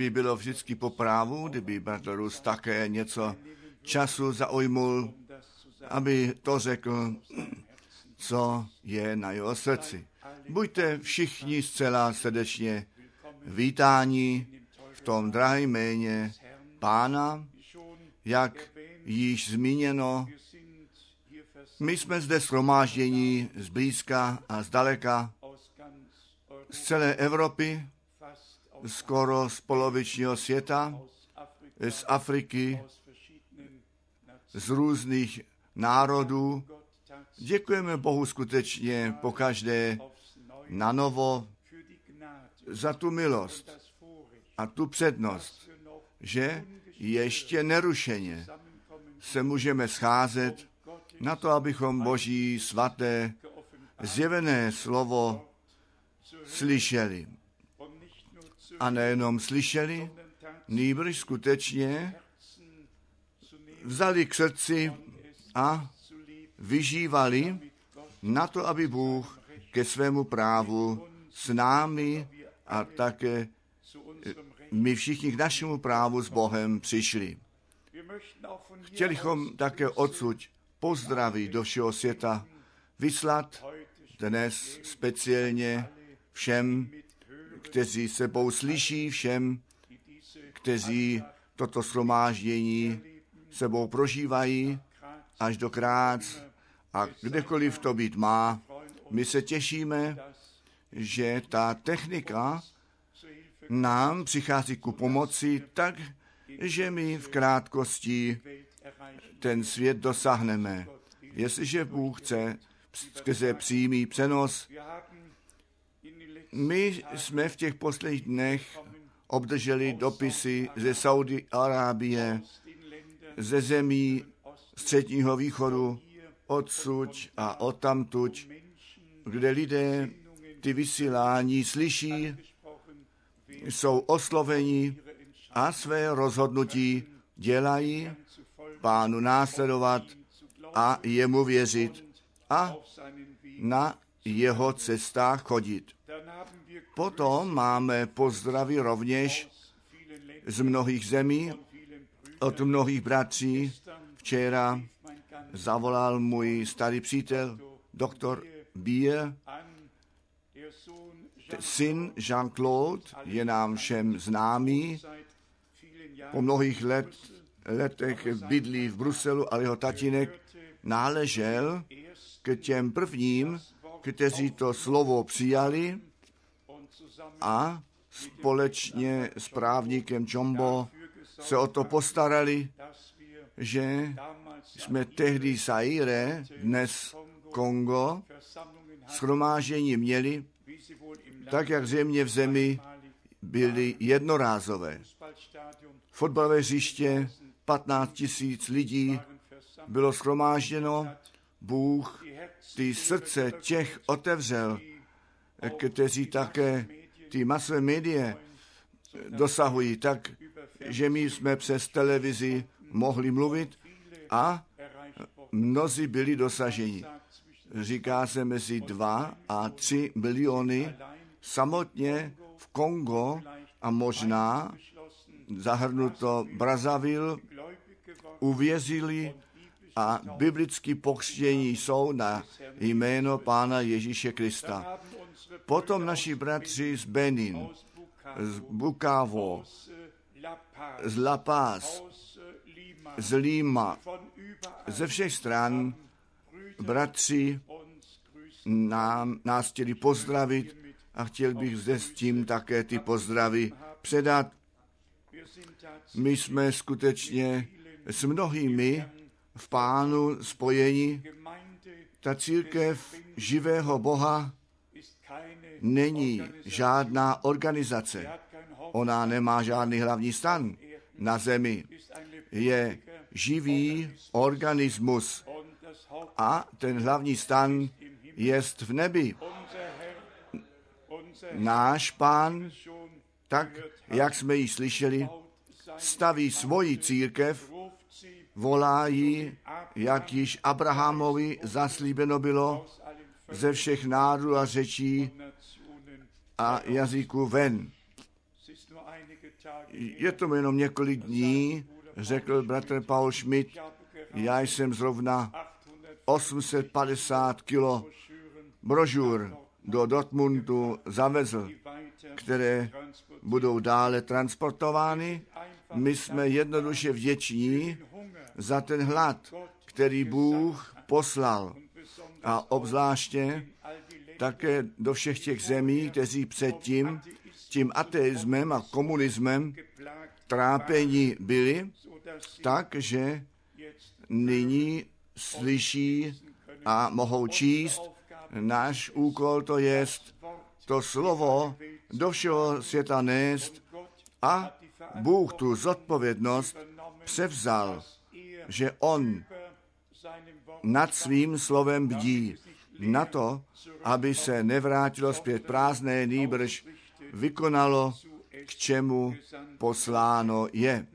by bylo vždycky po právu, kdyby Bartorus také něco času zaujmul, aby to řekl, co je na jeho srdci. Buďte všichni zcela srdečně vítáni v tom drahém jméně Pána, jak již zmíněno, my jsme zde shromáždění zblízka a zdaleka z celé Evropy, skoro z polovičního světa, z Afriky, z různých národů. Děkujeme Bohu skutečně po každé na novo za tu milost a tu přednost, že ještě nerušeně se můžeme scházet na to, abychom Boží svaté zjevené slovo slyšeli a nejenom slyšeli, nýbrž skutečně vzali k srdci a vyžívali na to, aby Bůh ke svému právu s námi a také my všichni k našemu právu s Bohem přišli. Chtěli bychom také odsud pozdravit do všeho světa, vyslat dnes speciálně všem, kteří sebou slyší, všem, kteří toto shromáždění sebou prožívají až do krác a kdekoliv to být má. My se těšíme, že ta technika nám přichází ku pomoci tak, že my v krátkosti ten svět dosáhneme. Jestliže Bůh chce skrze přímý přenos, my jsme v těch posledních dnech obdrželi dopisy ze Saudi Arábie, ze zemí středního východu, odsud a odtamtuť, kde lidé ty vysílání slyší, jsou osloveni a své rozhodnutí dělají pánu následovat a jemu věřit a na jeho cestách chodit. Potom máme pozdravy rovněž z mnohých zemí, od mnohých bratří. Včera zavolal můj starý přítel, doktor Bier, syn Jean-Claude je nám všem známý. Po mnohých let, letech bydlí v Bruselu, ale jeho tatínek náležel k těm prvním, kteří to slovo přijali a společně s právníkem Jombo se o to postarali, že jsme tehdy Saire, dnes Kongo, schromážení měli, tak jak země v zemi byly jednorázové. Fotbalové hřiště, 15 tisíc lidí bylo schromážděno, Bůh ty srdce těch otevřel, kteří také ty masové médie dosahují, tak, že my jsme přes televizi mohli mluvit a mnozí byli dosaženi. Říká se mezi dva a tři miliony samotně v Kongo a možná zahrnuto Brazavil uvěřili a biblicky pokřtění jsou na jméno Pána Ježíše Krista. Potom naši bratři z Benin, z Bukavo, z La Paz, z Lima, ze všech stran bratři nám, nás chtěli pozdravit a chtěl bych zde s tím také ty pozdravy předat. My jsme skutečně s mnohými v pánu spojení. Ta církev živého Boha není žádná organizace. Ona nemá žádný hlavní stan na zemi. Je živý organismus a ten hlavní stan jest v nebi. Náš pán, tak jak jsme ji slyšeli, staví svoji církev, volá ji, jak již Abrahamovi zaslíbeno bylo, ze všech národů a řečí a jazyků ven. Je to jenom několik dní, řekl bratr Paul Schmidt, já jsem zrovna 850 kilo brožur do Dortmundu zavezl, které budou dále transportovány. My jsme jednoduše vděční za ten hlad, který Bůh poslal a obzvláště také do všech těch zemí, kteří předtím tím ateismem a komunismem trápení byli, takže nyní slyší a mohou číst. Náš úkol to je to slovo do všeho světa nést a Bůh tu zodpovědnost převzal, že On nad svým slovem bdí na to, aby se nevrátilo zpět prázdné, nýbrž vykonalo k čemu posláno je.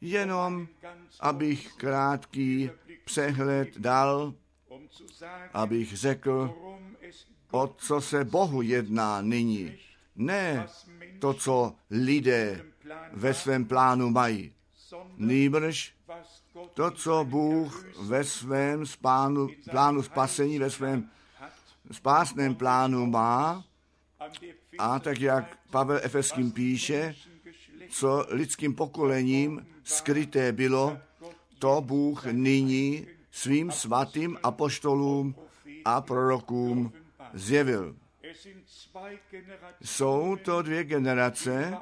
Jenom, abych krátký přehled dal, abych řekl, o co se Bohu jedná nyní. Ne to, co lidé ve svém plánu mají. Nýbrž to, co Bůh ve svém spánu, plánu spasení, ve svém spásném plánu má, a tak jak Pavel Efeským píše, co lidským pokolením skryté bylo, to Bůh nyní svým svatým apoštolům a prorokům zjevil. Jsou to dvě generace,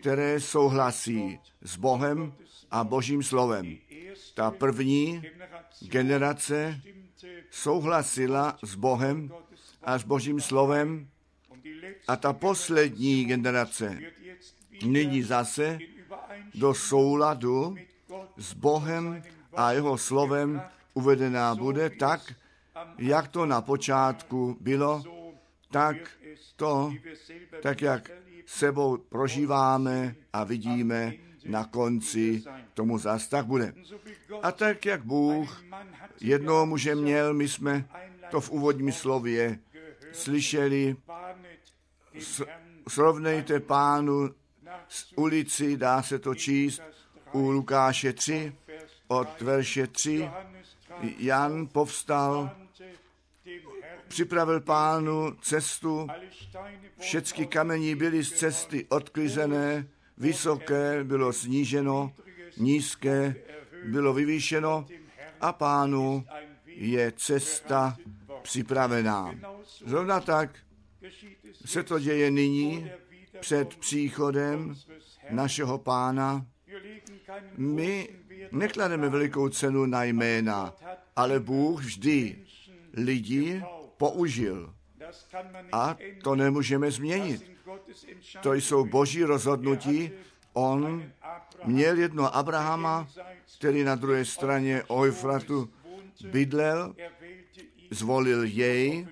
které souhlasí s Bohem a Božím slovem. Ta první generace souhlasila s Bohem a s Božím slovem. A ta poslední generace nyní zase do souladu s Bohem a jeho slovem uvedená bude tak, jak to na počátku bylo, tak to, tak jak sebou prožíváme a vidíme, na konci tomu zas tak bude. A tak, jak Bůh jednou muže měl, my jsme to v úvodním slově slyšeli, srovnejte pánu z ulici, dá se to číst u Lukáše 3, od verše 3. Jan povstal, připravil pánu cestu, všechny kamení byly z cesty odklizené, vysoké bylo sníženo, nízké bylo vyvýšeno a pánu je cesta připravená. Zrovna tak se to děje nyní před příchodem našeho pána. My neklademe velikou cenu na jména, ale Bůh vždy lidi použil. A to nemůžeme změnit. To jsou boží rozhodnutí. On měl jedno Abrahama, který na druhé straně Eufratu bydlel, zvolil jej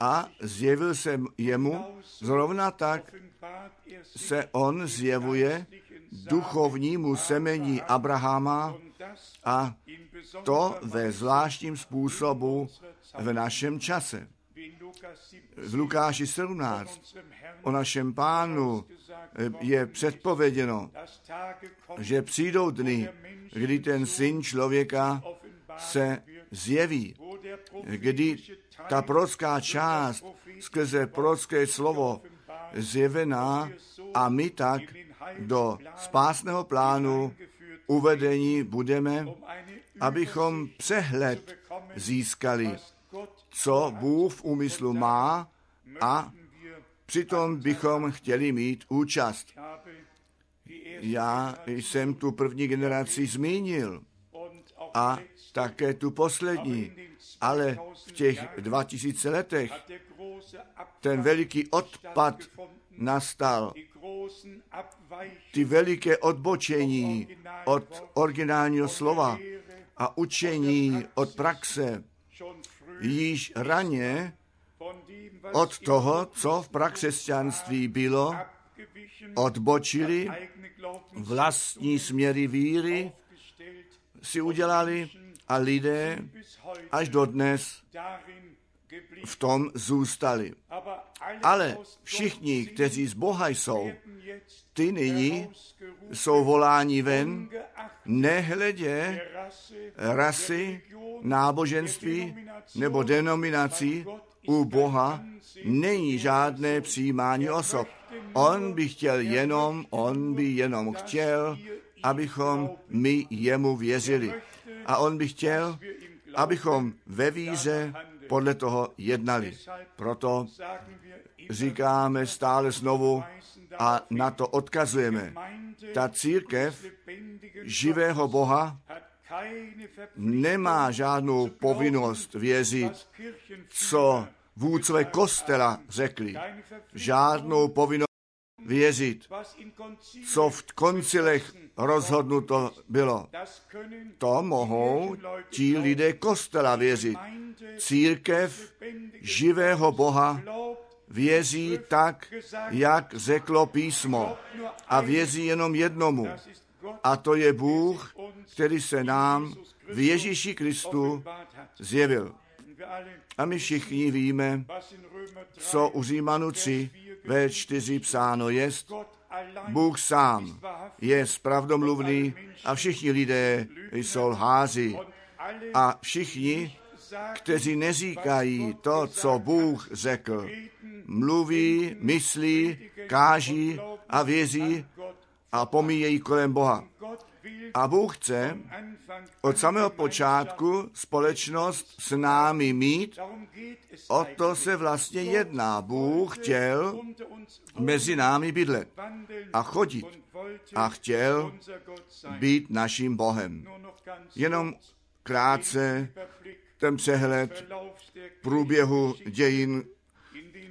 a zjevil se jemu, zrovna tak se on zjevuje duchovnímu semení Abrahama a to ve zvláštním způsobu v našem čase. V Lukáši 17 o našem pánu je předpověděno, že přijdou dny, kdy ten syn člověka se zjeví, kdy ta prorocká část skrze prorocké slovo zjevená a my tak do spásného plánu uvedení budeme, abychom přehled získali, co Bůh v úmyslu má a přitom bychom chtěli mít účast. Já jsem tu první generaci zmínil a také tu poslední, ale v těch 2000 letech ten veliký odpad nastal. Ty veliké odbočení od originálního slova a učení od praxe již raně od toho, co v prakřesťanství bylo, odbočili, vlastní směry víry si udělali a lidé až do dnes v tom zůstali. Ale všichni, kteří z Boha jsou, ty nyní jsou voláni ven, nehledě rasy, náboženství nebo denominací, u Boha není žádné přijímání osob. On by chtěl jenom, on by jenom chtěl, abychom my jemu věřili. A on by chtěl, abychom ve víře podle toho jednali. Proto říkáme stále znovu a na to odkazujeme. Ta církev živého Boha nemá žádnou povinnost věřit, co vůdcové kostela řekli. Žádnou povinnost věřit, co v koncilech rozhodnuto bylo. To mohou ti lidé kostela věřit. Církev živého Boha věří tak, jak řeklo písmo. A věří jenom jednomu. A to je Bůh, který se nám v Ježíši Kristu zjevil. A my všichni víme, co u Římanu 3 ve 4 psáno jest. Bůh sám je spravdomluvný a všichni lidé jsou lháři. A všichni, kteří neříkají to, co Bůh řekl, mluví, myslí, káží a věří a pomíjejí kolem Boha. A Bůh chce od samého počátku společnost s námi mít. O to se vlastně jedná. Bůh chtěl mezi námi bydlet a chodit a chtěl být naším Bohem. Jenom krátce ten přehled průběhu dějin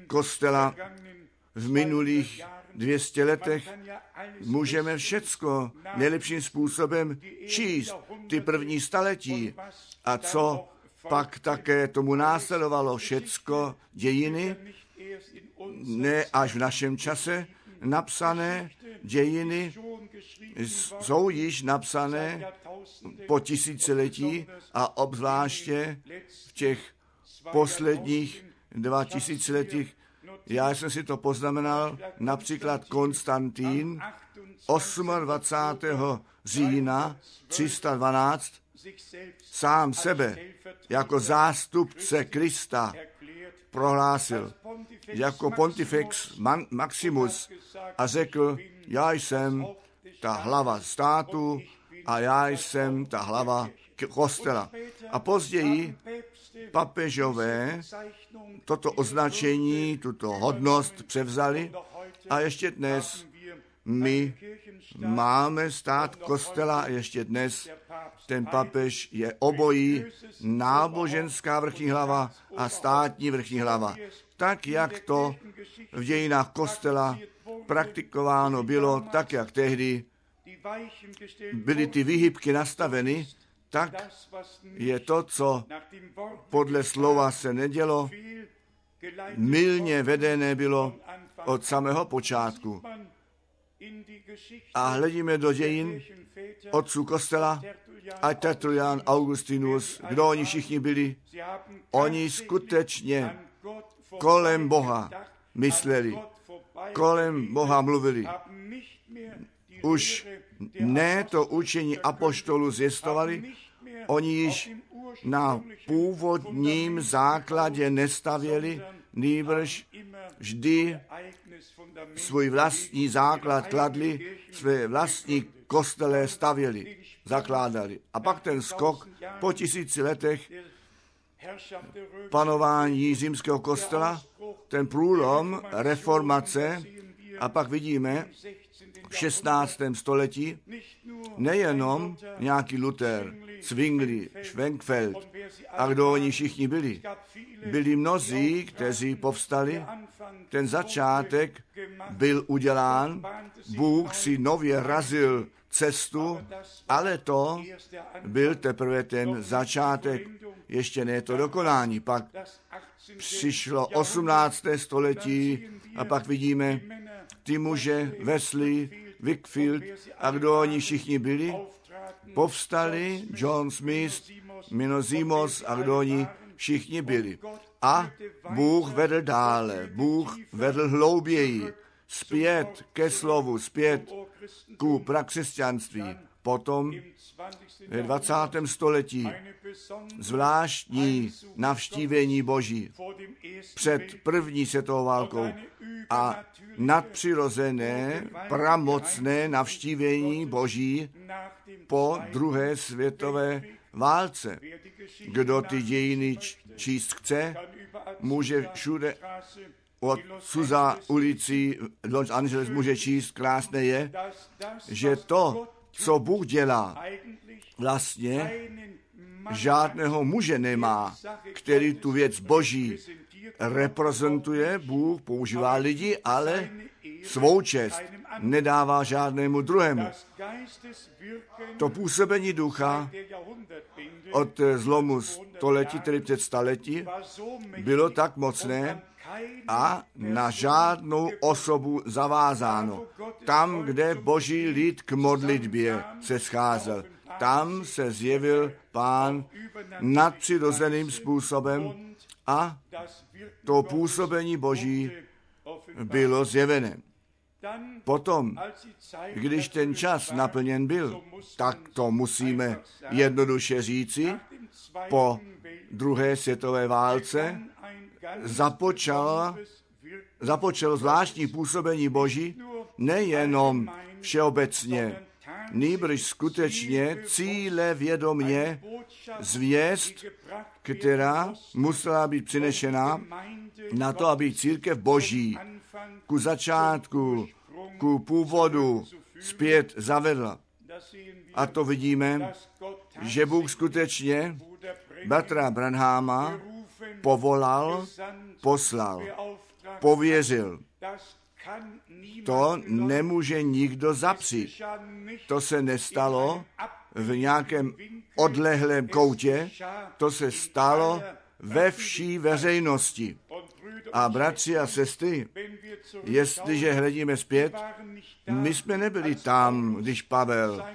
kostela v minulých 200 letech. Můžeme všecko nejlepším způsobem číst, ty první staletí. A co pak také tomu následovalo? Všecko dějiny, ne až v našem čase napsané dějiny jsou již napsané po tisíciletí a obzvláště v těch posledních dva tisíciletích já jsem si to poznamenal, například Konstantín 28. října 312 sám sebe jako zástupce Krista prohlásil jako pontifex Maximus a řekl, já jsem ta hlava státu a já jsem ta hlava kostela. A později papežové toto označení, tuto hodnost převzali a ještě dnes my máme stát kostela a ještě dnes ten papež je obojí náboženská vrchní hlava a státní vrchní hlava. Tak, jak to v dějinách kostela praktikováno bylo, tak, jak tehdy byly ty výhybky nastaveny, tak je to, co podle slova se nedělo, milně vedené bylo od samého počátku. A hledíme do dějin otců kostela, a Tertulian, Augustinus, kdo oni všichni byli. Oni skutečně kolem Boha mysleli, kolem Boha mluvili. Už ne to učení apoštolů zjistovali, oni již na původním základě nestavěli, nýbrž vždy svůj vlastní základ kladli, své vlastní kostele stavěli, zakládali. A pak ten skok po tisíci letech panování římského kostela, ten průlom reformace, a pak vidíme v 16. století nejenom nějaký Luther, Zwingli, Schwenkfeld a kdo oni všichni byli. Byli mnozí, kteří povstali. Ten začátek byl udělán, Bůh si nově razil cestu, ale to byl teprve ten začátek, ještě ne to dokonání. Pak přišlo 18. století a pak vidíme ty muže Wesley, Wickfield a kdo oni všichni byli, povstali John Smith, Minozimos a kdo oni všichni byli. A Bůh vedl dále, Bůh vedl hlouběji, zpět ke slovu, zpět ku prakřesťanství. Potom ve 20. století zvláštní navštívení Boží před první světovou válkou a nadpřirozené, pramocné navštívení Boží po druhé světové válce. Kdo ty dějiny číst chce, může všude od Suza ulici Los Angeles může číst, krásné je, že to, co Bůh dělá, vlastně žádného muže nemá, který tu věc boží reprezentuje, Bůh používá lidi, ale svou čest nedává žádnému druhému. To působení ducha od zlomu století, tedy před staletí, bylo tak mocné, a na žádnou osobu zavázáno. Tam, kde boží lid k modlitbě se scházel, tam se zjevil pán nadpřirozeným způsobem a to působení boží bylo zjevené. Potom, když ten čas naplněn byl, tak to musíme jednoduše říci, po druhé světové válce započal, započal zvláštní působení Boží nejenom všeobecně, nýbrž skutečně cíle vědomě zvěst, která musela být přinešena na to, aby církev Boží ku začátku, ku původu zpět zavedla. A to vidíme, že Bůh skutečně bratra Branháma povolal, poslal, pověřil. To nemůže nikdo zapřít. To se nestalo v nějakém odlehlém koutě, to se stalo ve vší veřejnosti. A bratři a sestry, jestliže hledíme zpět, my jsme nebyli tam, když Pavel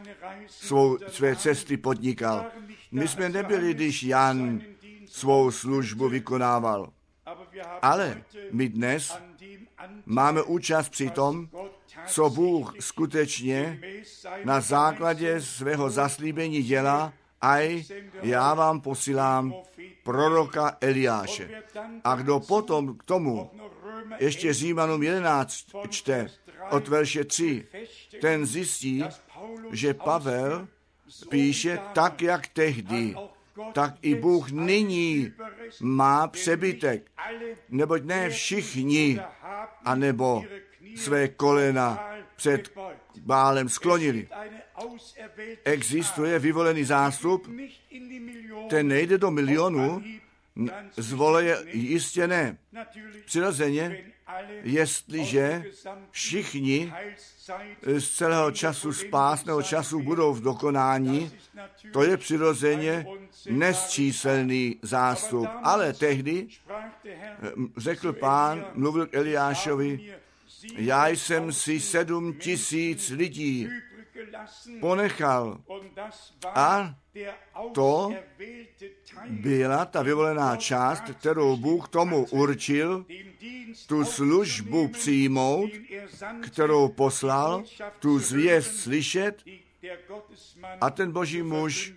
svou, své cesty podnikal. My jsme nebyli, když Jan svou službu vykonával. Ale my dnes máme účast při tom, co Bůh skutečně na základě svého zaslíbení dělá, a já vám posílám proroka Eliáše. A kdo potom k tomu ještě Římanům 11 čte od verše 3, ten zjistí, že Pavel píše tak, jak tehdy, tak i Bůh nyní má přebytek, neboť ne všichni, anebo své kolena před bálem sklonili. Existuje vyvolený zástup, ten nejde do milionu, zvoleje jistě ne. Přirozeně, jestliže všichni z celého času spásného času budou v dokonání, to je přirozeně nesčíselný zástup. Ale tehdy řekl pán, mluvil k Eliášovi, já jsem si sedm tisíc lidí ponechal a to byla ta vyvolená část, kterou Bůh tomu určil, tu službu přijmout, kterou poslal, tu zvěst slyšet a ten boží muž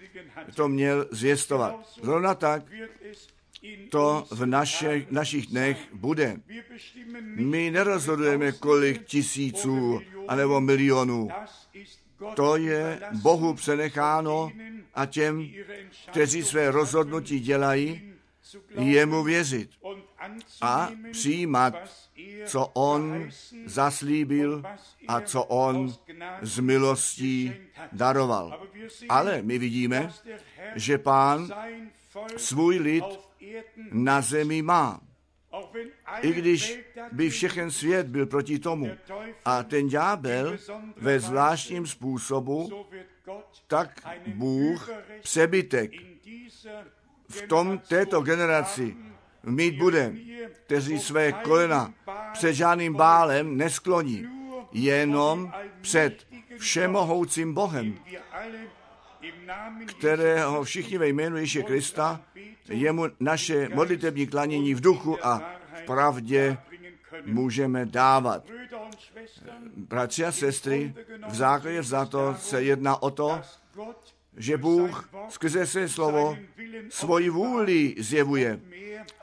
to měl zvěstovat. Zrovna tak to v naše, našich dnech bude. My nerozhodujeme, kolik tisíců anebo milionů. To je Bohu přenecháno a těm, kteří své rozhodnutí dělají, jemu věřit a přijímat, co on zaslíbil a co on z milostí daroval. Ale my vidíme, že pán svůj lid na zemi má. I když by všechen svět byl proti tomu a ten ďábel ve zvláštním způsobu, tak Bůh přebytek v tom této generaci mít bude, kteří své kolena před žádným bálem neskloní, jenom před všemohoucím Bohem, kterého všichni ve jménu Ježíše Krista, jemu naše modlitební klanění v duchu a pravdě můžeme dávat. Bratři a sestry, v základě to se jedná o to, že Bůh skrze své slovo svoji vůli zjevuje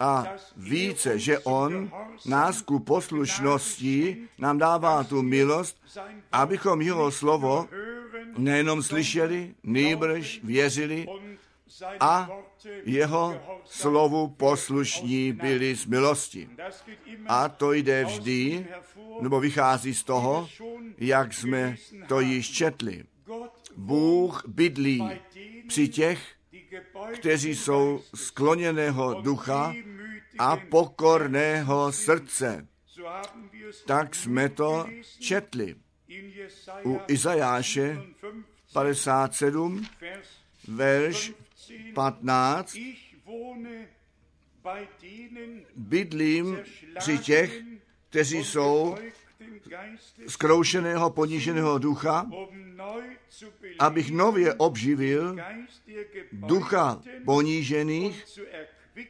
a více, že On nás ku poslušnosti nám dává tu milost, abychom jeho slovo nejenom slyšeli, nýbrž věřili a jeho slovu poslušní byli z milosti. A to jde vždy, nebo vychází z toho, jak jsme to již četli. Bůh bydlí při těch, kteří jsou skloněného ducha a pokorného srdce. Tak jsme to četli. U Izajáše 57, verš 15. bei denen Bydlím při těch, kteří jsou zkroušeného, poníženého ducha, um abych nově obživil ducha ponížených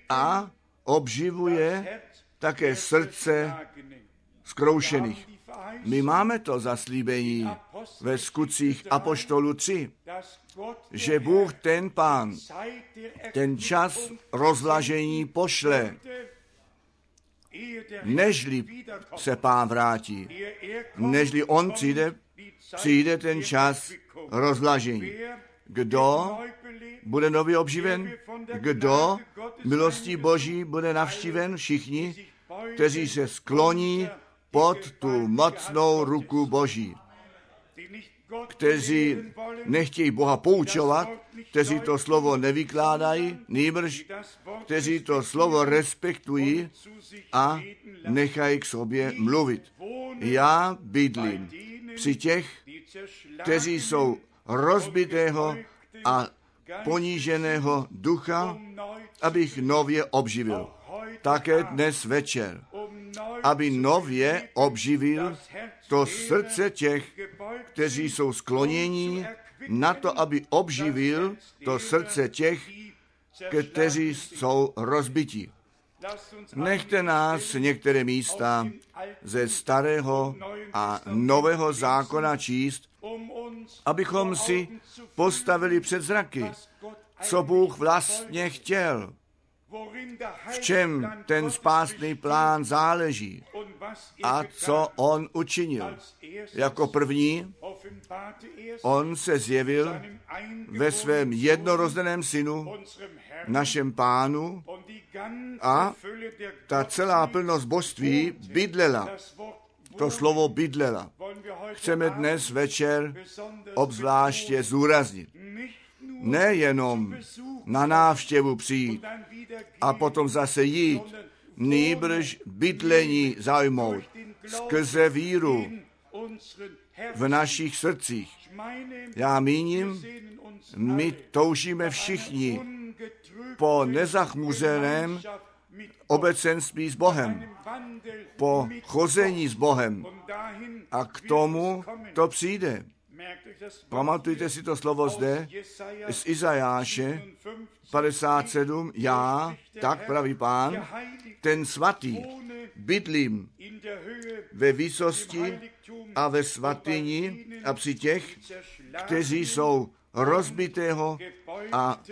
a obživuje také srdce zkroušených. My máme to zaslíbení ve skutcích Apoštolu 3, dass Gott der že Bůh ten pán ten čas rozlažení pošle, nežli se pán vrátí. Nežli on přijde, přijde ten čas rozlažení. Kdo bude nově obživen? Kdo milostí Boží bude navštíven? Všichni, kteří se skloní pod tu mocnou ruku Boží, kteří nechtějí Boha poučovat, kteří to slovo nevykládají, nýbrž, kteří to slovo respektují a nechají k sobě mluvit. Já bydlím při těch, kteří jsou rozbitého a poníženého ducha, abych nově obživil. Také dnes večer, aby nově obživil to srdce těch, kteří jsou sklonění na to, aby obživil to srdce těch, kteří jsou rozbití. Nechte nás některé místa ze starého a nového zákona číst, abychom si postavili před zraky, co Bůh vlastně chtěl, v čem ten spásný plán záleží a co on učinil. Jako první, on se zjevil ve svém jednorozeném synu, našem pánu, a ta celá plnost božství bydlela. To slovo bydlela. Chceme dnes večer obzvláště zúraznit. Nejenom na návštěvu přijít a potom zase jít, nýbrž bydlení zaujmout skrze víru v našich srdcích. Já míním, my toužíme všichni po nezachmuzeném obecenství s Bohem, po chození s Bohem. A k tomu to přijde. Pamatujte si to slovo zde z Izajáše 57. Já, tak praví pán, ten svatý, bydlím ve výsosti a ve svatyni a při těch, kteří jsou rozbitého a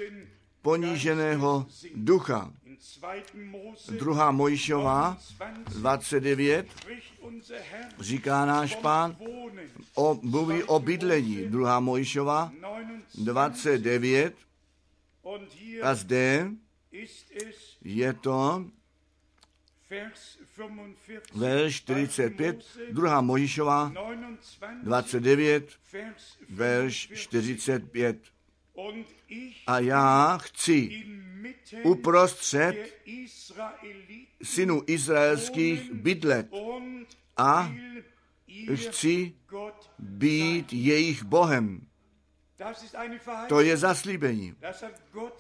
poníženého ducha. In 2. Mose Druhá Mojšová 29 spricht unser Herr říká náš pán, o, mluví o bydlení. Druhá Mojšová 29 29 und hier a zde je to Vers 45 verš 45, druhá Mojžíšová 29 29, Vers verš 45. und ich A já chci uprostřed synů izraelských bydlet a chci být jejich Bohem. To je zaslíbení.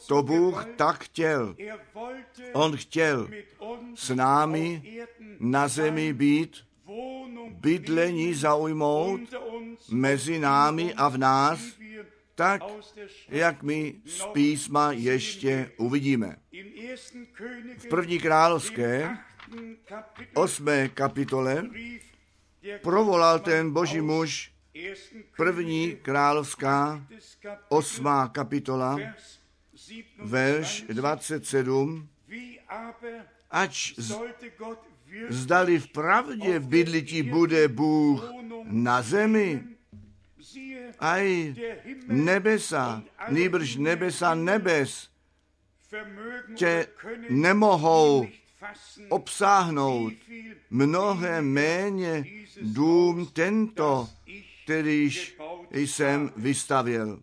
To Bůh tak chtěl. On chtěl s námi na zemi být, bydlení zaujmout mezi námi a v nás, tak, jak my z písma ještě uvidíme. in 1. Könige V první královské, osmé kapitole, provolal ten boží muž, 1. první královská, osmá kapitola, Vers 27. verš 27, Wie aber ač z- zdali v pravdě bydlití bude Bůh na zemi, aj nebesa, nýbrž nebesa nebes tě nemohou obsáhnout mnohem méně dům tento, kterýž jsem Johannesevangelium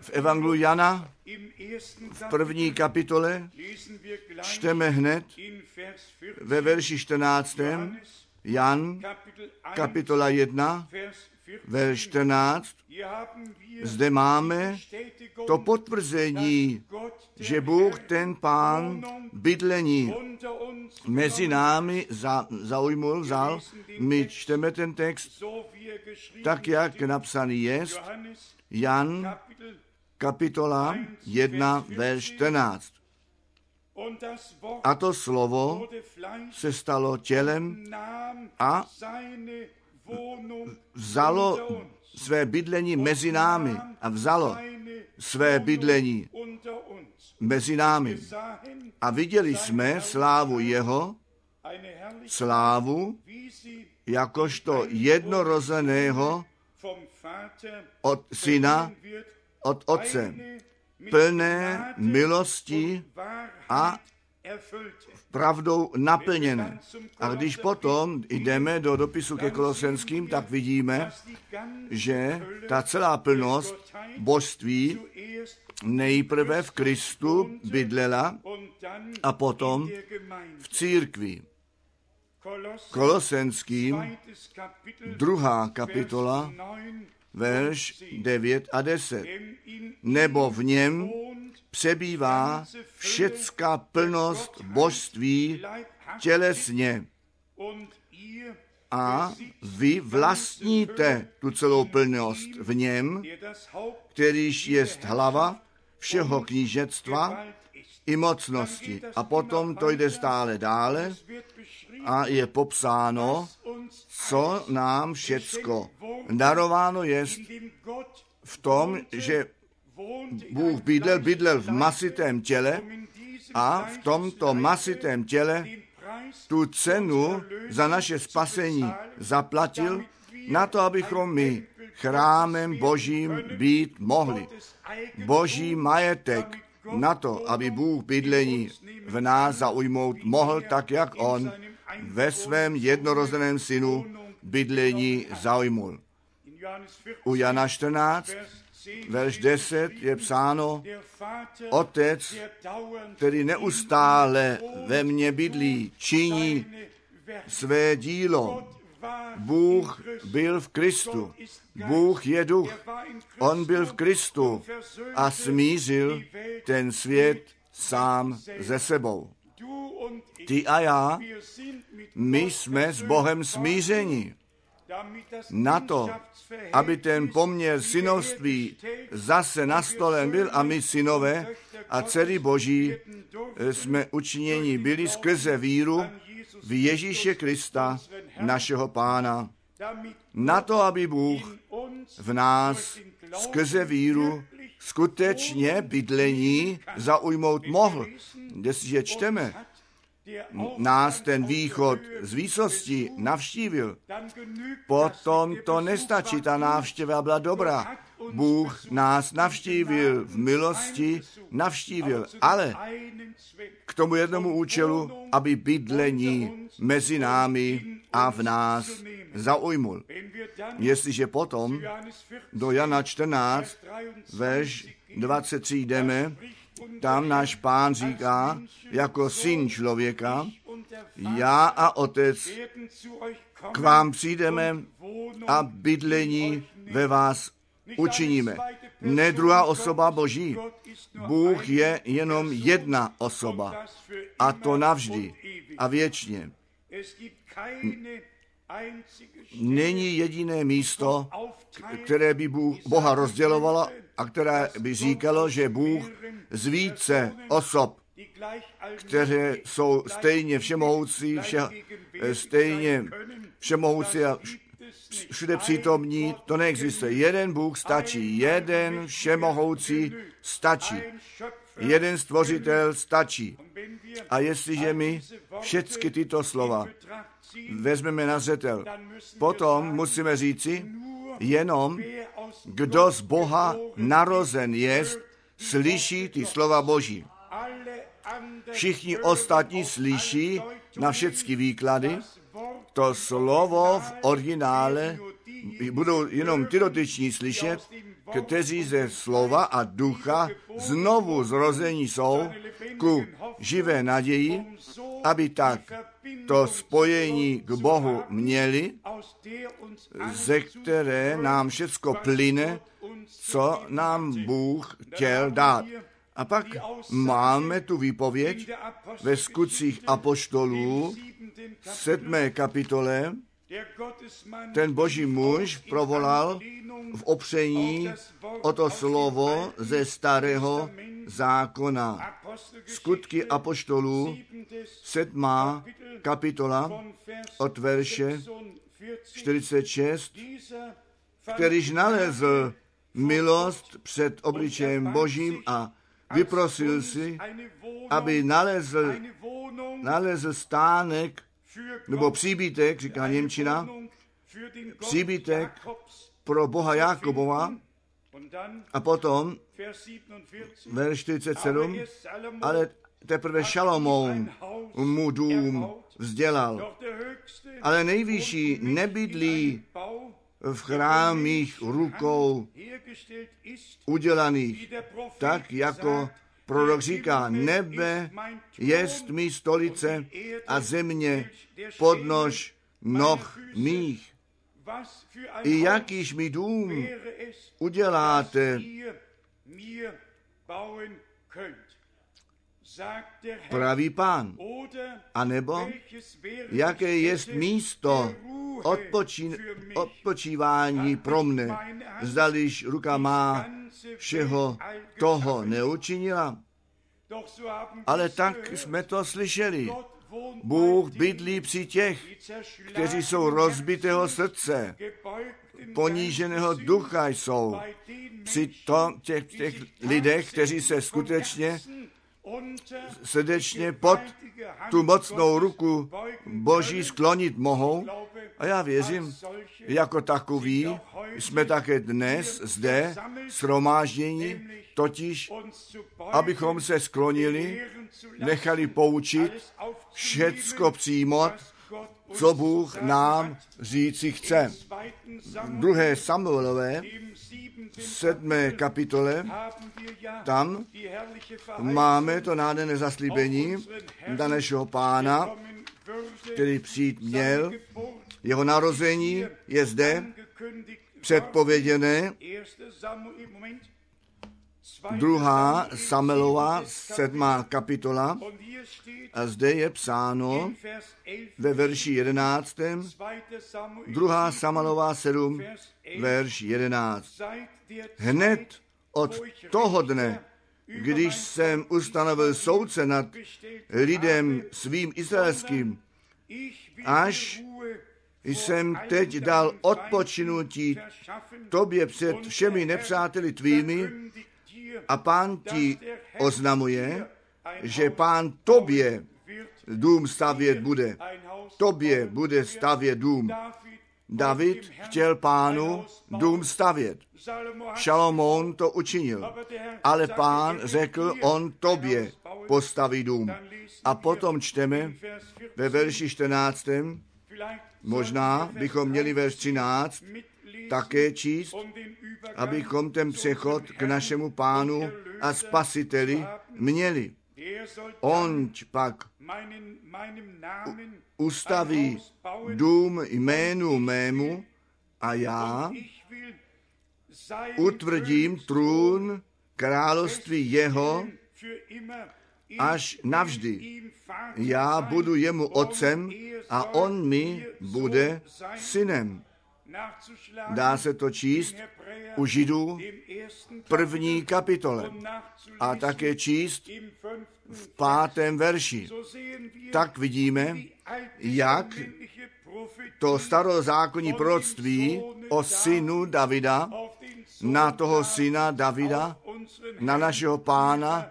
V Evangeliu Jana v první kapitole čteme hned in Vers 14 ve verši 14. Johannes Jan, Kapitel 1, kapitola 1, Vers 14. verš 14. Hier haben wir Zde máme to potvrzení, že Bůh, ten pán, bydlení mezi námi za, zaujmul, vzal. My čteme ten text tak, jak napsaný jest. Jan, kapitola 1, verš 14. und das Wort A to slovo se stalo tělem a vzalo své bydlení mezi námi a vzalo své bydlení mezi námi. A viděli jsme slávu jeho, slávu jakožto jednorozeného od syna, od otce, plné milosti a. pravdou naplněné. A když potom jdeme do dopisu ke Kolosenským, tak vidíme, že ta celá plnost božství nejprve v Kristu bydlela a potom v církvi. Kolosenským, druhá kapitola, Vers 9, verš 9 a 10. denn in Nebo v něm přebývá všecká plnost božství tělesně a vy vlastníte tu celou plnost v něm, kterýž jest hlava všeho knížectva. I mocnosti. A potom to jde stále dále a je popsáno, co nám všecko darováno Gott v tom, že Bůh bydlel, bydlel v masitém těle a v tomto masitém těle tu cenu za naše spasení zaplatil, na to, abychom my chrámem Božím být mohli. Boží majetek na to, aby Bůh bydlení v nás zaujmout mohl, tak jak On ve svém jednorozeném synu bydlení zaujmul. In Johannes 14, U Jana 14, Vers 10 verš 10 je psáno, Otec, který neustále ve mně bydlí, činí své dílo. Bůh byl v Kristu. Bůh je duch. On byl v Kristu a smířil ten svět sám ze sebou. Ty a já, my jsme s Bohem das na to, aby ten poměr synovství zase nastolen byl a my synové a dcery Boží eh, jsme učiněni byli skrze víru v Ježíše Krista, našeho Pána, na to, aby Bůh v nás skrze víru skutečně bydlení zaujmout mohl. Jestliže čteme, nás ten východ z výsosti navštívil, potom to nestačí, ta návštěva byla dobrá. Bůh nás navštívil v milosti, navštívil, ale k tomu jednomu účelu, aby bydlení mezi námi a v nás zaujmul. Jestliže potom do Jana 14, verš 23 jdeme, tam náš pán říká, jako syn člověka, já a otec k vám přijdeme a bydlení ve vás učiníme. Ne druhá osoba Boží. Bůh je jenom jedna osoba. A to navždy a věčně. Není jediné místo, které by Bůh, Boha rozdělovalo a které by říkalo, že Bůh z více osob, které jsou stejně všemohoucí, vše, stejně všemohoucí a všude přítomní, to neexistuje. Jeden Bůh stačí, jeden všemohoucí stačí, jeden stvořitel stačí. A jestliže my všechny tyto slova vezmeme na zřetel, potom musíme říci, jenom kdo z Boha narozen jest, slyší ty slova Boží. Všichni ostatní slyší na všechny výklady, to slovo v originále budou jenom ty dotyční slyšet, kteří ze slova a ducha znovu zrození jsou ku živé naději, aby tak to spojení k Bohu měli, ze které nám všecko plyne, co nám Bůh chtěl dát. A pak máme tu výpověď ve skutcích apoštolů, sedmé kapitole, ten boží muž provolal v opření o to slovo ze starého zákona. Skutky apoštolů, sedmá kapitola od verše 46, kterýž nalezl milost před obličejem božím a vyprosil si, aby nalezl, nalezl stánek nebo příbytek, říká Němčina, příbytek pro Boha Jakobova a potom verš 47, ale teprve Šalomoun mu dům vzdělal. Ale nejvyšší nebydlí v chrámích rukou udělaných, tak jako prorok říká, nebe jest mi stolice a země podnož noh mých. I jakýž mi dům uděláte, praví pán. A nebo jaké jest místo odpočín, odpočívání pro mne, zdališ ruka má všeho toho neučinila. Ale tak jsme to slyšeli. Bůh bydlí při těch, kteří jsou rozbitého srdce, poníženého ducha jsou. Při tom, těch, těch lidech, kteří se skutečně srdečně pod tu mocnou ruku Boží sklonit mohou. A já věřím, jako takový jsme také dnes zde shromáždění, totiž abychom se sklonili, nechali poučit, všecko přijmout, co Bůh nám říci chce. V druhé Samuelové, sedmé kapitole, tam máme to nádherné zaslíbení danešeho pána, který přijít měl. Jeho narození je zde předpověděné. Druhá Samelová, sedmá kapitola, a zde je psáno ve verši jedenáctém, druhá Samelová sedm, verš jedenáct. Hned od toho dne, když jsem ustanovil soudce nad lidem svým izraelským, až jsem teď dal odpočinutí tobě před všemi nepřáteli tvými a pán ti oznamuje, že pán tobě dům stavět bude. Tobě bude stavět dům. David chtěl pánu dům stavět. Šalomoun to učinil. Ale pán řekl, on tobě postaví dům. A potom čteme ve verši 14. Možná bychom měli verš 13 také číst, abychom ten přechod k našemu pánu a spasiteli měli. On pak ustaví dům jménu mému a já utvrdím trůn království jeho až navždy. Já budu jemu otcem a on mi bude synem. Dá se to číst u Židů první kapitole a také číst v pátém verši. Tak vidíme, jak to starozákonní proroctví o synu Davida, na toho syna Davida, na našeho pána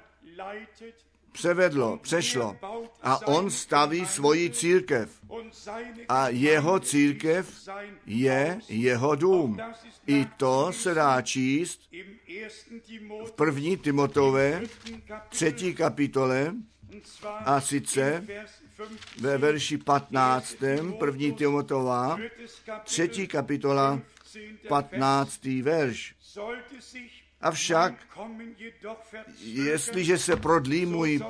převedlo, přešlo. A on staví svoji církev. A jeho církev je jeho dům. I to se dá číst v první Timotové, třetí kapitole, a sice ve verši 15. první Timotová, třetí kapitola, 15. verš. Avšak, jestliže se prodlí můj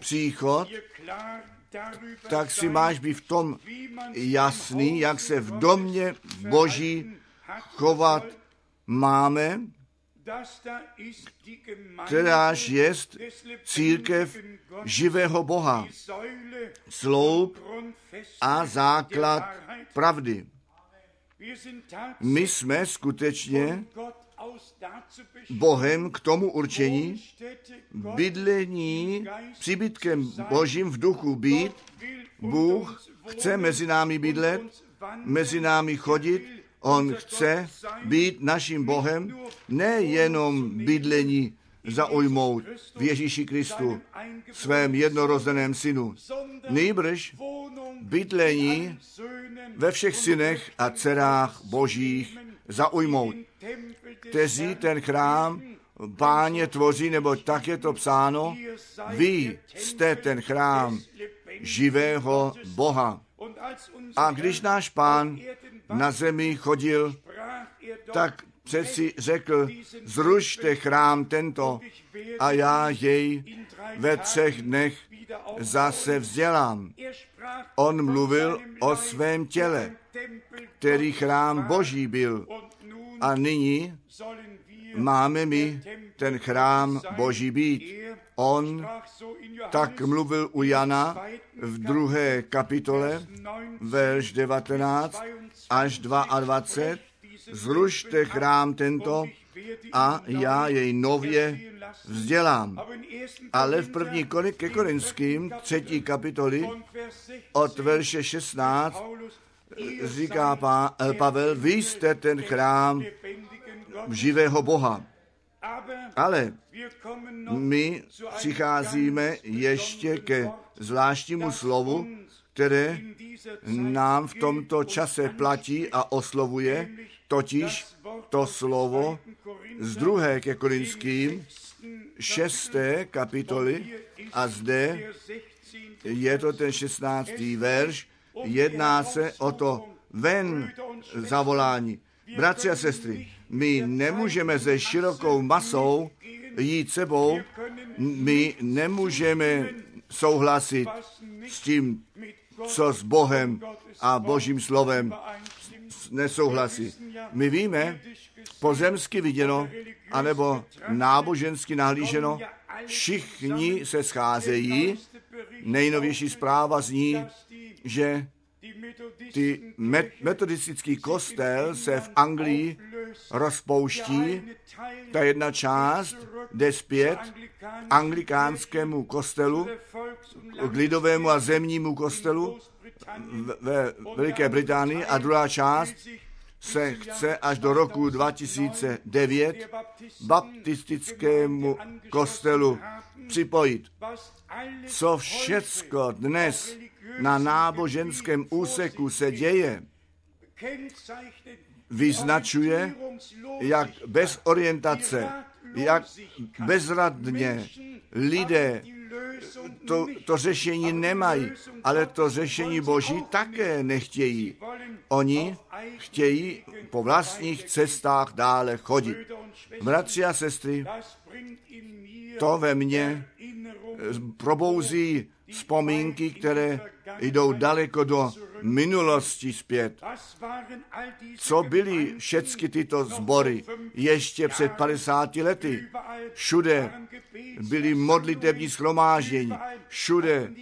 příchod, tak si máš být v tom jasný, jak se v domě Boží chovat máme, kteráž lebendigen církev živého Boha, sloup a základ pravdy. My jsme skutečně Bohem k tomu určení bydlení příbytkem Božím v duchu být. Bůh chce mezi námi bydlet, mezi námi chodit, on chce být naším Bohem, nejenom bydlení zaujmout v Ježíši Kristu, svém jednorozeném synu, nejbrž bydlení ve všech synech a dcerách božích zaujmout, kteří ten chrám páně tvoří, nebo tak je to psáno, vy jste ten chrám živého Boha. A když náš pán na zemi chodil, tak přeci řekl, zrušte chrám tento a já jej ve třech dnech zase vzdělám. On mluvil o svém těle, který chrám Boží byl. A nyní máme my ten chrám Boží být. On tak mluvil u Jana v druhé kapitole, verš 19 až 22. Zrušte chrám tento a já jej nově vzdělám. Ale v první ke Korinským, třetí kapitoly, od verše 16, říká pa, Pavel, vy jste ten chrám živého Boha. Ale my přicházíme ještě ke zvláštnímu slovu, které nám v tomto čase platí a oslovuje, totiž to slovo z druhé ke Korinským, šesté kapitoly a zde je to ten šestnáctý verš, jedná se o to ven zavolání. Bratři a sestry, my nemůžeme se širokou masou jít sebou, my nemůžeme souhlasit s tím, co s Bohem a Božím slovem nesouhlasí. My víme, pozemsky viděno, anebo nábožensky nahlíženo, všichni se scházejí. Nejnovější zpráva zní, že ty metodistický kostel se v Anglii rozpouští, ta jedna část jde zpět anglikánskému kostelu, k lidovému a zemnímu kostelu ve Veliké Británii a druhá část se chce až do roku 2009 baptistickému kostelu připojit. Co všecko dnes na náboženském úseku se děje, vyznačuje, jak bez orientace, jak bezradně lidé to, to řešení nemají, ale to řešení Boží také nechtějí. Oni chtějí po vlastních cestách dále chodit. Bratři a sestry, to ve mně probouzí vzpomínky, které jdou daleko do minulosti zpět. Co byly všechny tyto sbory ještě před 50 lety? Všude byly modlitební schromáždění, všude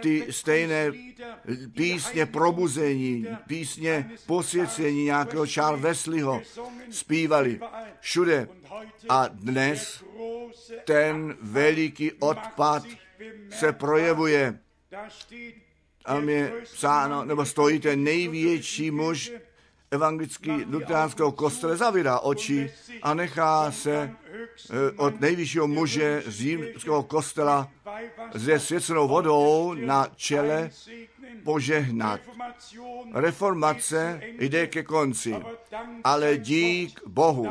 ty stejné písně probuzení, písně posvěcení nějakého Charles Wesleyho zpívali všude. A dnes ten veliký odpad se projevuje. A mě psáno, nebo stojí ten největší muž evangelický luteránského kostele, zavírá oči a nechá se od nejvyššího muže z římského kostela se svěcenou vodou na čele požehnat. Reformace jde ke konci, ale dík Bohu,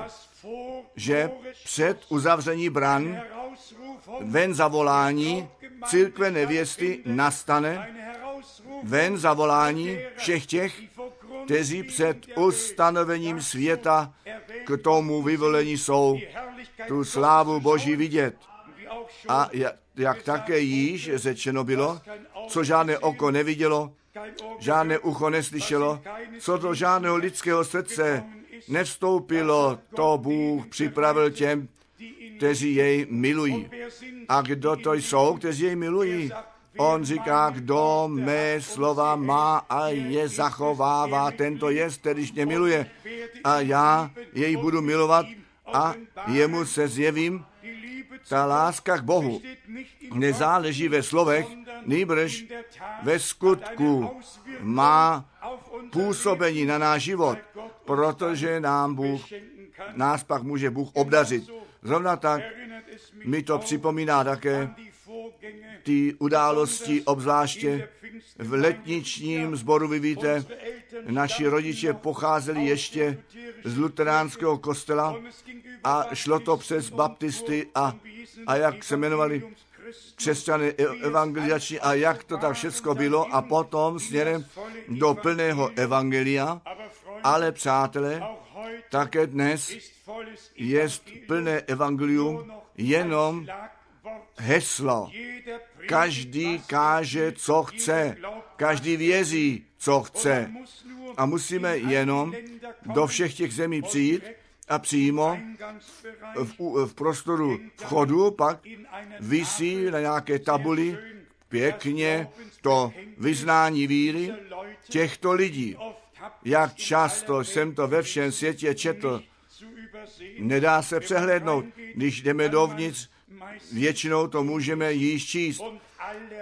že před uzavření bran ven zavolání církve nevěsty nastane, ven zavolání všech těch, kteří před ustanovením světa k tomu vyvolení jsou tu slávu Boží vidět. A jak, také již řečeno bylo, co žádné oko nevidělo, žádné ucho neslyšelo, co do žádného lidského srdce nevstoupilo, to Bůh připravil těm, kteří jej milují. A kdo to jsou, kteří jej milují? On říká, kdo mé slova má a je zachovává, tento je, kterýž mě miluje. A já jej budu milovat a jemu se zjevím. Ta láska k Bohu nezáleží ve slovech, nýbrž ve skutku má působení na náš život, protože nám Bůh, nás pak může Bůh obdařit. Zrovna tak mi to připomíná také ty události, obzvláště v letničním sboru, vy víte, naši rodiče pocházeli ještě z luteránského kostela a šlo to přes baptisty a, a jak se jmenovali křesťany evangelizační a jak to tak všechno bylo a potom směrem do plného evangelia, ale přátelé, také dnes je plné evangelium jenom heslo. Každý káže, co chce. Každý věří, co chce. A musíme jenom do všech těch zemí přijít a přímo v, v prostoru vchodu pak vysí na nějaké tabuli pěkně to vyznání víry těchto lidí. Jak často jsem to ve všem světě četl, nedá se přehlédnout. Když jdeme dovnitř, většinou to můžeme již číst.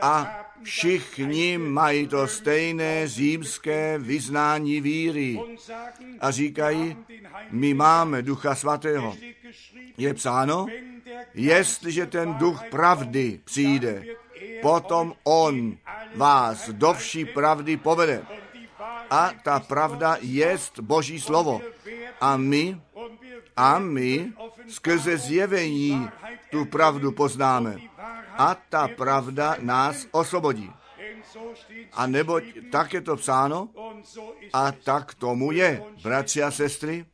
A všichni mají to stejné římské vyznání víry. A říkají, my máme Ducha Svatého. Je psáno, jestliže ten duch pravdy přijde, potom on vás do vší pravdy povede. A ta pravda jest Boží slovo. A my, a my skrze zjevení tu pravdu poznáme. A ta pravda nás osvobodí. A neboť tak je to psáno a tak tomu je. Bratři a sestry,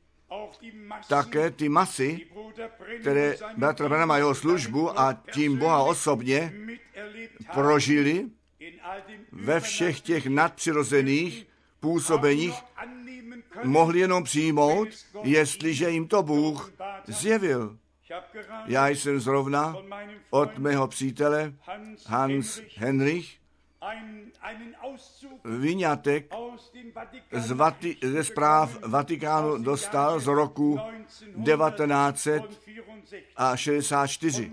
také ty masy, které bratr Branham a jeho službu a tím Boha osobně prožili ve všech těch nadpřirozených působeních, mohli jenom přijmout, jestliže jim to Bůh zjevil. Já jsem zrovna od mého přítele Hans Henrich vyňatek z Vati, ze zpráv Vatikánu dostal z roku 1964.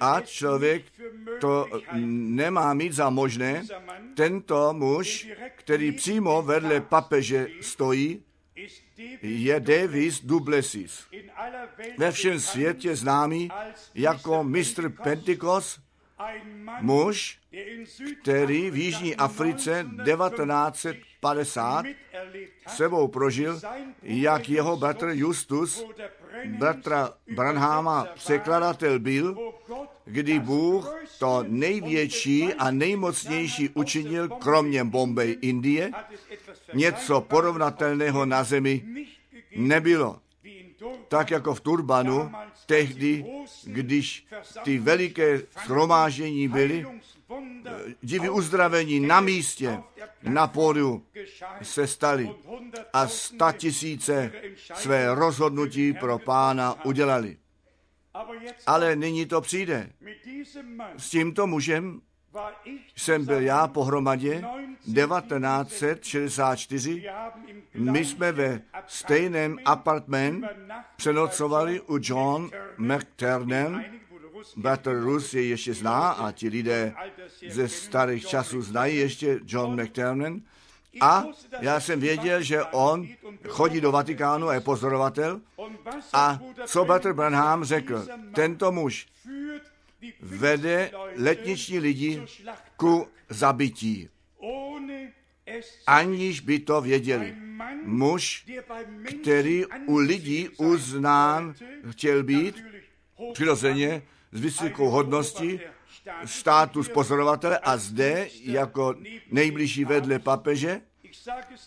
A člověk to nemá mít za možné, tento muž, který přímo vedle papeže stojí, je Davis Duplessis. Ve všem světě známý jako mistr Pentecost, muž, který v Jižní Africe 1950 sebou prožil, jak jeho bratr Justus, bratra Branhama, překladatel byl, kdy Bůh to největší a nejmocnější učinil, kromě Bombay, Indie, něco porovnatelného na zemi nebylo. Tak jako v Turbanu, tehdy, když ty veliké shromáždění byly, divy uzdravení na místě, na pódiu se staly a sta tisíce své rozhodnutí pro pána udělali. Ale nyní to přijde. S tímto mužem jsem byl já pohromadě 1964. My jsme ve stejném apartment přenocovali u John McTernan. Bratr Rus je ještě zná a ti lidé ze starých časů znají ještě John McTernan. A já jsem věděl, že on chodí do Vatikánu a je pozorovatel. A co Bratr Branham řekl, tento muž vede letniční lidi ku zabití, aniž by to věděli. Muž, který u lidí uznán chtěl být, přirozeně s vysokou hodností, státus pozorovatele a zde jako nejbližší vedle papeže,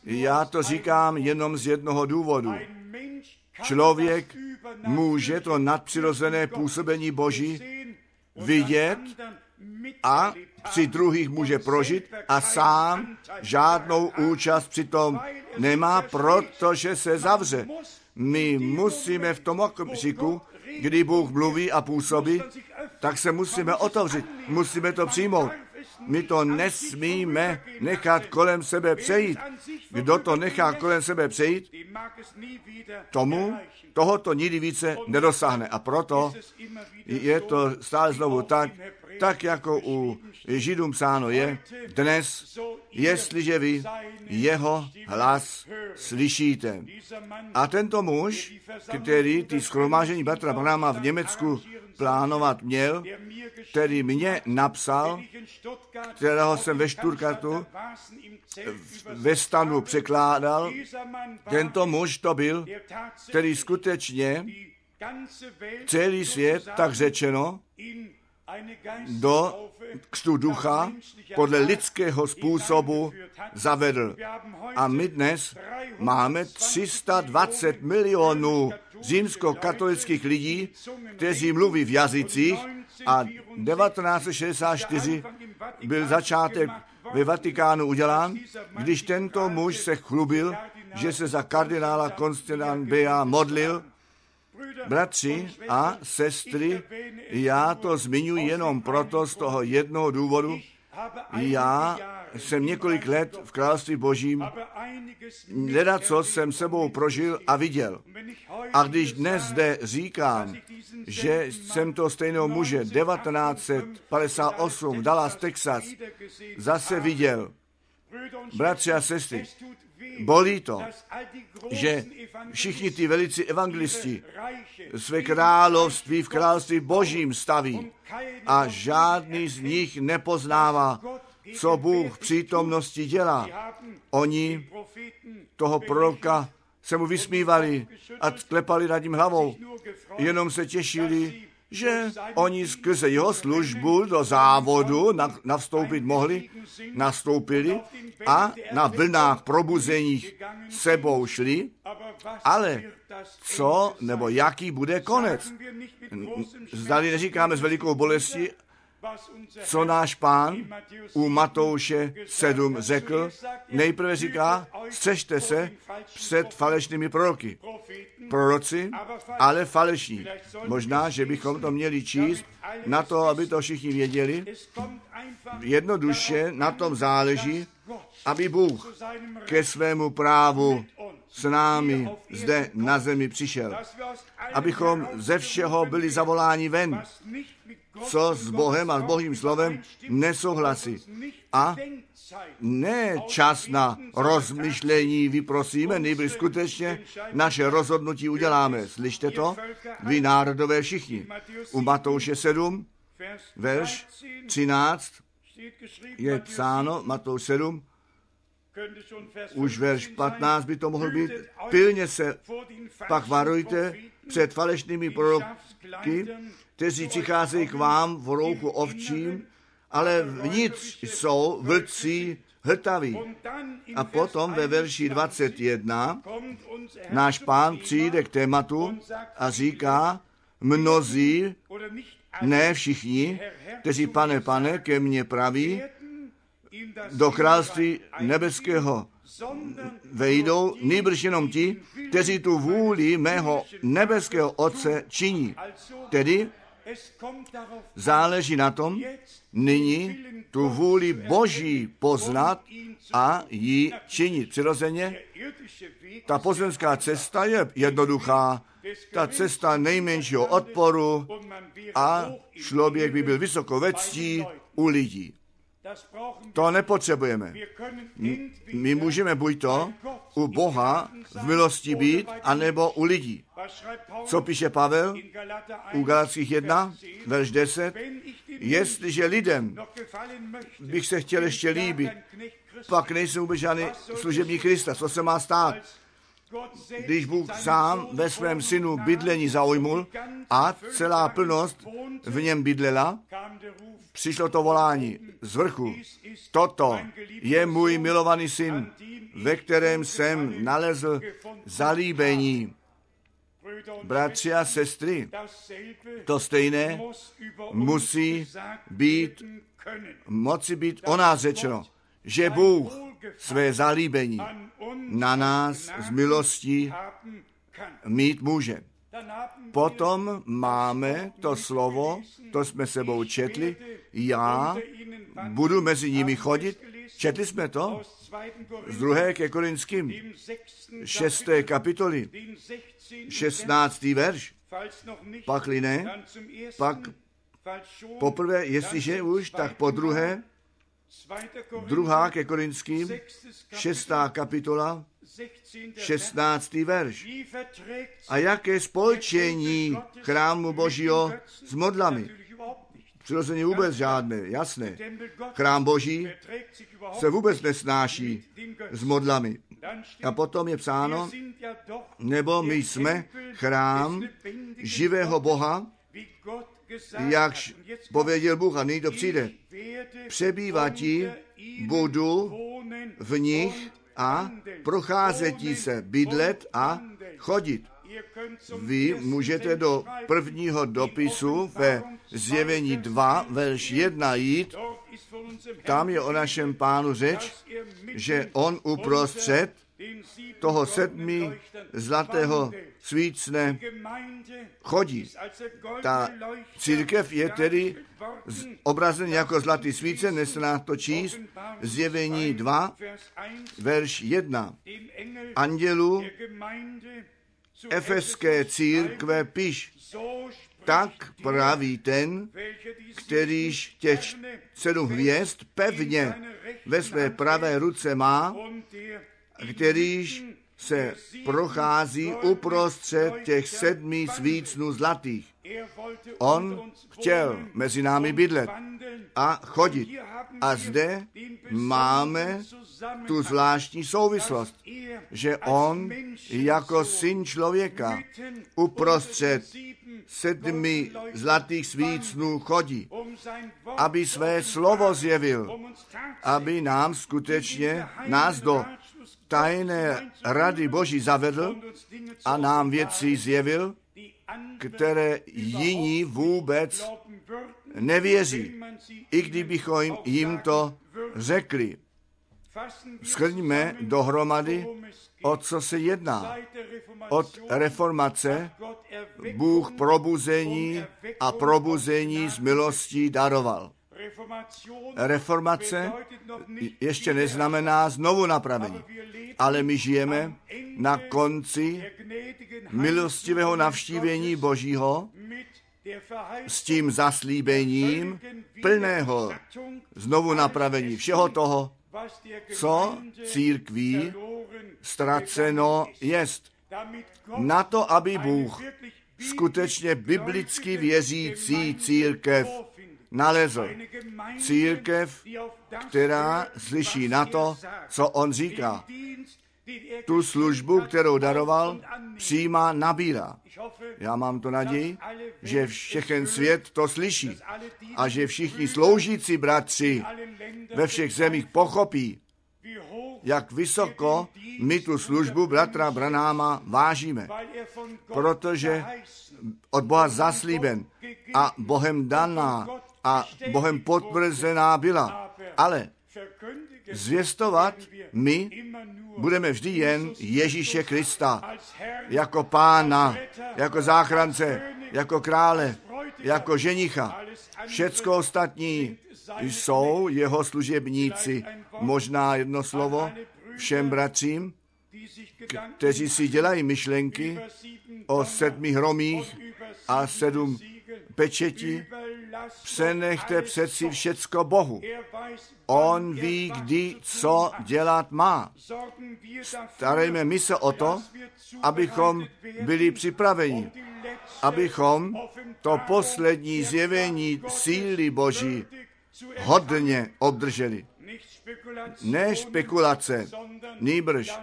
Já to říkám jenom z jednoho důvodu. Člověk může to nadpřirozené působení Boží vidět a při druhých může prožit a sám žádnou účast přitom nemá, protože se zavře. My musíme v tom okamžiku, kdy Bůh mluví a působí, tak se musíme otevřít, musíme to přijmout. My to nesmíme nechat kolem sebe přejít. Kdo to nechá kolem sebe přejít, tomu. Tohoto nikdy více nedosáhne. A proto je to stále znovu tak, tak jako u Židům psáno je, dnes, jestliže vy jeho hlas slyšíte. A tento muž, který ty schromážení bratra Brahma v Německu plánovat měl, který mě napsal, kterého jsem ve Zelt ve stanu překládal, tento muž to byl, který skutečně celý svět, tak řečeno, do křtu ducha podle lidského způsobu zavedl. A my dnes máme 320 milionů římskokatolických lidí, kteří mluví v jazycích a 1964 byl začátek ve Vatikánu udělán, když tento muž se chlubil, že se za kardinála Konstantin Bea modlil. Bratři a sestry, já to zmiňuji jenom proto z toho jednoho důvodu, já jsem několik let v království božím, leda co jsem sebou prožil a viděl. A když dnes zde říkám, že jsem to stejného muže 1958 v Dallas, Texas, zase viděl, bratři a sestry, bolí to, že všichni ty velici evangelisti své království v království božím staví a žádný z nich nepoznává, co Bůh v přítomnosti dělá. Oni toho proroka se mu vysmívali a klepali nad ním hlavou. Jenom se těšili, že oni skrze jeho službu do závodu navstoupit mohli, nastoupili a na vlnách probuzeních sebou šli, ale co nebo jaký bude konec? Zdali neříkáme s velikou bolestí, co náš pán u Matouše 7 řekl, nejprve říká, střežte se před falešnými proroky. Proroci, ale falešní. Možná, že bychom to měli číst na to, aby to všichni věděli. Jednoduše na tom záleží, aby Bůh ke svému právu s námi zde na zemi přišel. Abychom ze všeho byli zavoláni ven, co s Bohem a s Bohým slovem nesouhlasí. A ne čas na rozmyšlení vyprosíme, nejbrž skutečně naše rozhodnutí uděláme. Slyšte to? Vy národové všichni. U Matouše 7, verš 13 je psáno, Matouš 7, už verš 15 by to mohl být. Pilně se pak varujte před falešnými proroky, kteří přicházejí k vám v rouchu ovčím, ale vnitř jsou vlci hltaví. A potom ve verši 21 náš pán přijde k tématu a říká, mnozí, ne všichni, kteří pane, pane, ke mně praví, do království nebeského vejdou, nejbrž jenom ti, kteří tu vůli mého nebeského Otce činí. Tedy záleží na tom, nyní tu vůli Boží poznat a ji činit. Přirozeně, ta pozemská cesta je jednoduchá, ta cesta nejmenšího odporu a člověk by byl vysoko ve ctí u lidí. To nepotřebujeme. My můžeme buď to u Boha v milosti být, anebo u lidí. Co píše Pavel u Galackých 1, verš 10? Jestliže lidem bych se chtěl ještě líbit, pak nejsem vůbec žádný služební Krista. Co se má stát? Když Bůh sám ve svém synu bydlení zaujmul a celá plnost v něm bydlela, přišlo to volání z vrchu. Toto je můj milovaný syn, ve kterém jsem nalezl zalíbení. Bratři a sestry, to stejné musí být, moci být o nás řečeno, že Bůh své zalíbení na nás z milostí mít může. Potom máme to slovo, to jsme sebou četli, já budu mezi nimi chodit. Četli jsme to z druhé ke Korinským, šesté kapitoly, šestnáctý verš. Pakli ne, pak poprvé, jestliže už, tak po druhé, druhá ke Korinským, šestá kapitola, 16. verš. A jaké spolčení chrámu Božího s modlami? Přirozeně vůbec žádné, jasné. Chrám Boží se vůbec nesnáší s modlami. A potom je psáno, nebo my jsme chrám živého Boha, jakž pověděl Bůh, a nyní to přijde. Přebývatí budu v nich a procházetí se, bydlet a chodit. Vy můžete do prvního dopisu ve zjevení 2, verš 1 jít, tam je o našem pánu řeč, že on uprostřed toho sedmi zlatého svícne chodí. Ta církev je tedy obrazen jako zlatý svíce, nesl nás to číst, zjevení 2, verš 1. Andělu Efeské církve piš, tak praví ten, kterýž těch sedm hvězd pevně ve své pravé ruce má, kterýž se prochází uprostřed těch sedmi svícnů zlatých. On chtěl mezi námi bydlet a chodit. A zde máme tu zvláštní souvislost, že on jako syn člověka uprostřed sedmi zlatých svícnů chodí, aby své slovo zjevil, aby nám skutečně nás do tajné rady Boží zavedl a nám věci zjevil, které jiní vůbec nevěří, i kdybychom jim to řekli. Shrňme dohromady, o co se jedná. Od reformace Bůh probuzení a probuzení z milostí daroval. Reformace ještě neznamená znovu napravení, ale my žijeme na konci milostivého navštívení Božího s tím zaslíbením plného znovu napravení všeho toho, co církví ztraceno jest. Na to, aby Bůh skutečně biblicky věřící církev nalezl. Církev, která slyší na to, co on říká. Tu službu, kterou daroval, přijímá, nabírá. Já mám to naději, že všechen svět to slyší a že všichni sloužící bratři ve všech zemích pochopí, jak vysoko my tu službu bratra Branáma vážíme, protože od Boha zaslíben a Bohem daná a Bohem potvrzená byla. Ale zvěstovat my budeme vždy jen Ježíše Krista jako pána, jako záchrance, jako krále, jako ženicha. Všecko ostatní jsou jeho služebníci. Možná jedno slovo všem bratřím, kteří si dělají myšlenky o sedmi hromích a sedm pečeti, přenechte přeci všecko Bohu. On ví, kdy co dělat má. Starejme my se o to, abychom byli připraveni, abychom to poslední zjevení síly Boží hodně obdrželi. Ne spekulace, nýbrž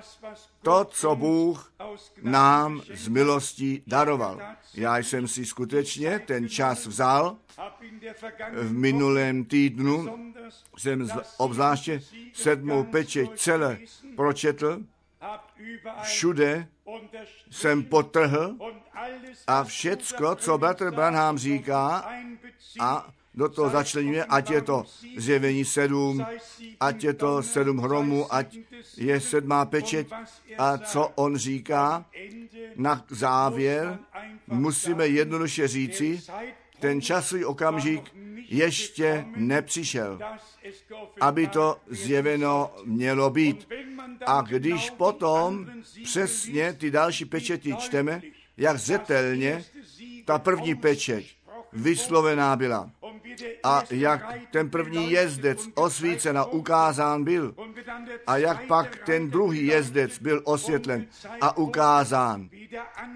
to, co Bůh nám z milostí daroval. Já jsem si skutečně ten čas vzal. V minulém týdnu jsem obzvláště sedmou pečeť celé pročetl. Všude jsem potrhl a všecko, co bratr Branham říká, a do toho začlenuje, ať je to zjevení sedm, ať je to sedm hromů, ať je sedmá pečeť a co on říká, na závěr musíme jednoduše říci, ten časový okamžik ještě nepřišel, aby to zjeveno mělo být. A když potom přesně ty další pečety čteme, jak zetelně ta první pečeť vyslovená byla. A jak ten první jezdec osvícen a ukázán byl. A jak pak ten druhý jezdec byl osvětlen a ukázán,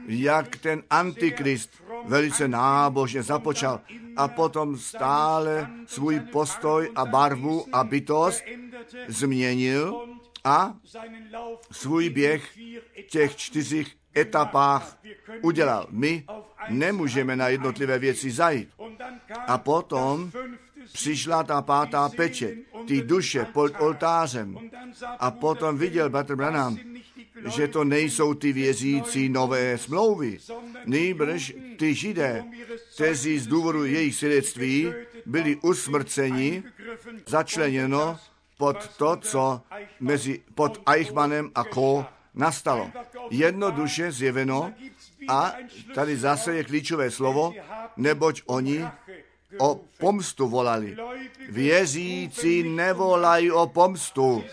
jak ten antikrist velice nábožně započal a potom stále svůj postoj a barvu a bytost změnil a svůj běh těch čtyřích etapách udělal. My nemůžeme na jednotlivé věci zajít. A potom přišla ta pátá peče, ty duše pod oltářem. A potom viděl Bratr Branham, že to nejsou ty věřící nové smlouvy, nejbrž ty židé, kteří z důvodu jejich svědectví byli usmrceni, začleněno pod to, co mezi, pod Eichmannem a Ko nastalo. Jednoduše zjeveno a tady zase je klíčové slovo, neboť oni o pomstu volali. Věřící nevolají o pomstu.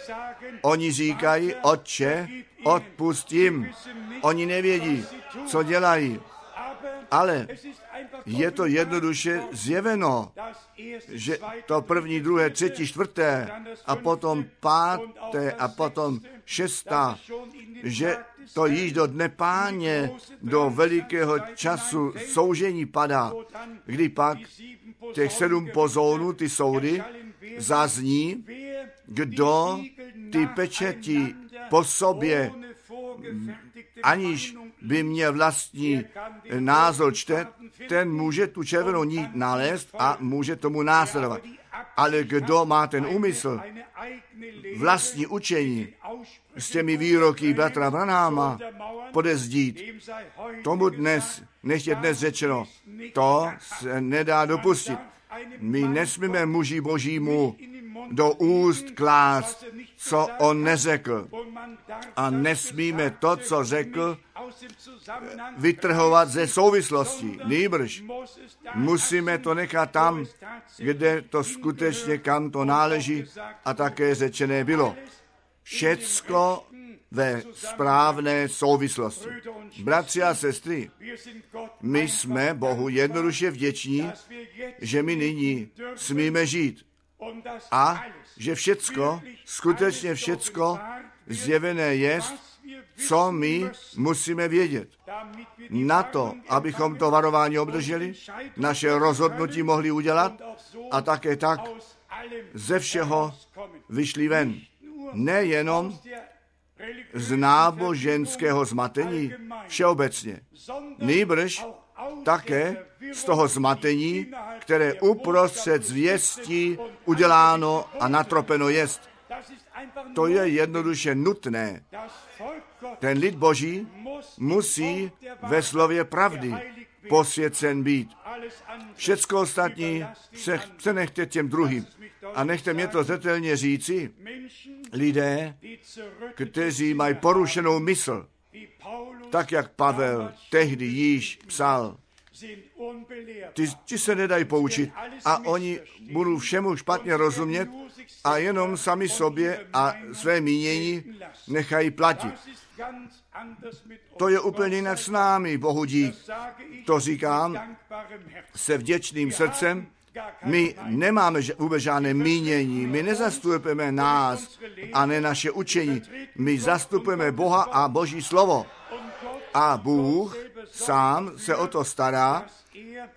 Oni říkají, otče, odpustím. Oni nevědí, co dělají. Ale je to jednoduše zjeveno, že to první, druhé, třetí, čtvrté a potom páté a potom šestá, že to již do dne páně, do velikého času soužení padá, kdy pak těch sedm pozónů, ty soudy, zazní, kdo ty pečeti po sobě, aniž by měl vlastní názor čte, ten může tu červenou nit nalézt a může tomu následovat. Ale kdo má ten úmysl, vlastní učení s těmi výroky bratra Branháma podezdít, tomu dnes, než je dnes řečeno, to se nedá dopustit. My nesmíme muži božímu do úst klást, co on neřekl. A nesmíme to, co řekl, vytrhovat ze souvislosti. Nýbrž musíme to nechat tam, kde to skutečně kam to náleží a také řečené bylo. Všecko ve správné souvislosti. Bratři a sestry, my jsme Bohu jednoduše vděční, že my nyní smíme žít a že všecko, skutečně všecko zjevené je, co my musíme vědět. Na to, abychom to varování obdrželi, naše rozhodnutí mohli udělat a také tak ze všeho vyšli ven. Nejenom z náboženského zmatení všeobecně, nýbrž také z toho zmatení, které uprostřed zvěstí uděláno a natropeno jest. To je jednoduše nutné. Ten lid Boží musí ve slově pravdy posvěcen být. Všecko ostatní se, se nechte těm druhým. A nechte mě to zetelně říci. Lidé, kteří mají porušenou mysl, tak jak Pavel tehdy již psal, ty, ti se nedají poučit a oni budou všemu špatně rozumět a jenom sami sobě a své mínění nechají platit. To je úplně jinak s námi, Bohu dík. To říkám se vděčným srdcem. My nemáme vůbec žádné mínění, my nezastupujeme nás a ne naše učení. My zastupujeme Boha a Boží slovo. A Bůh sám se o to stará,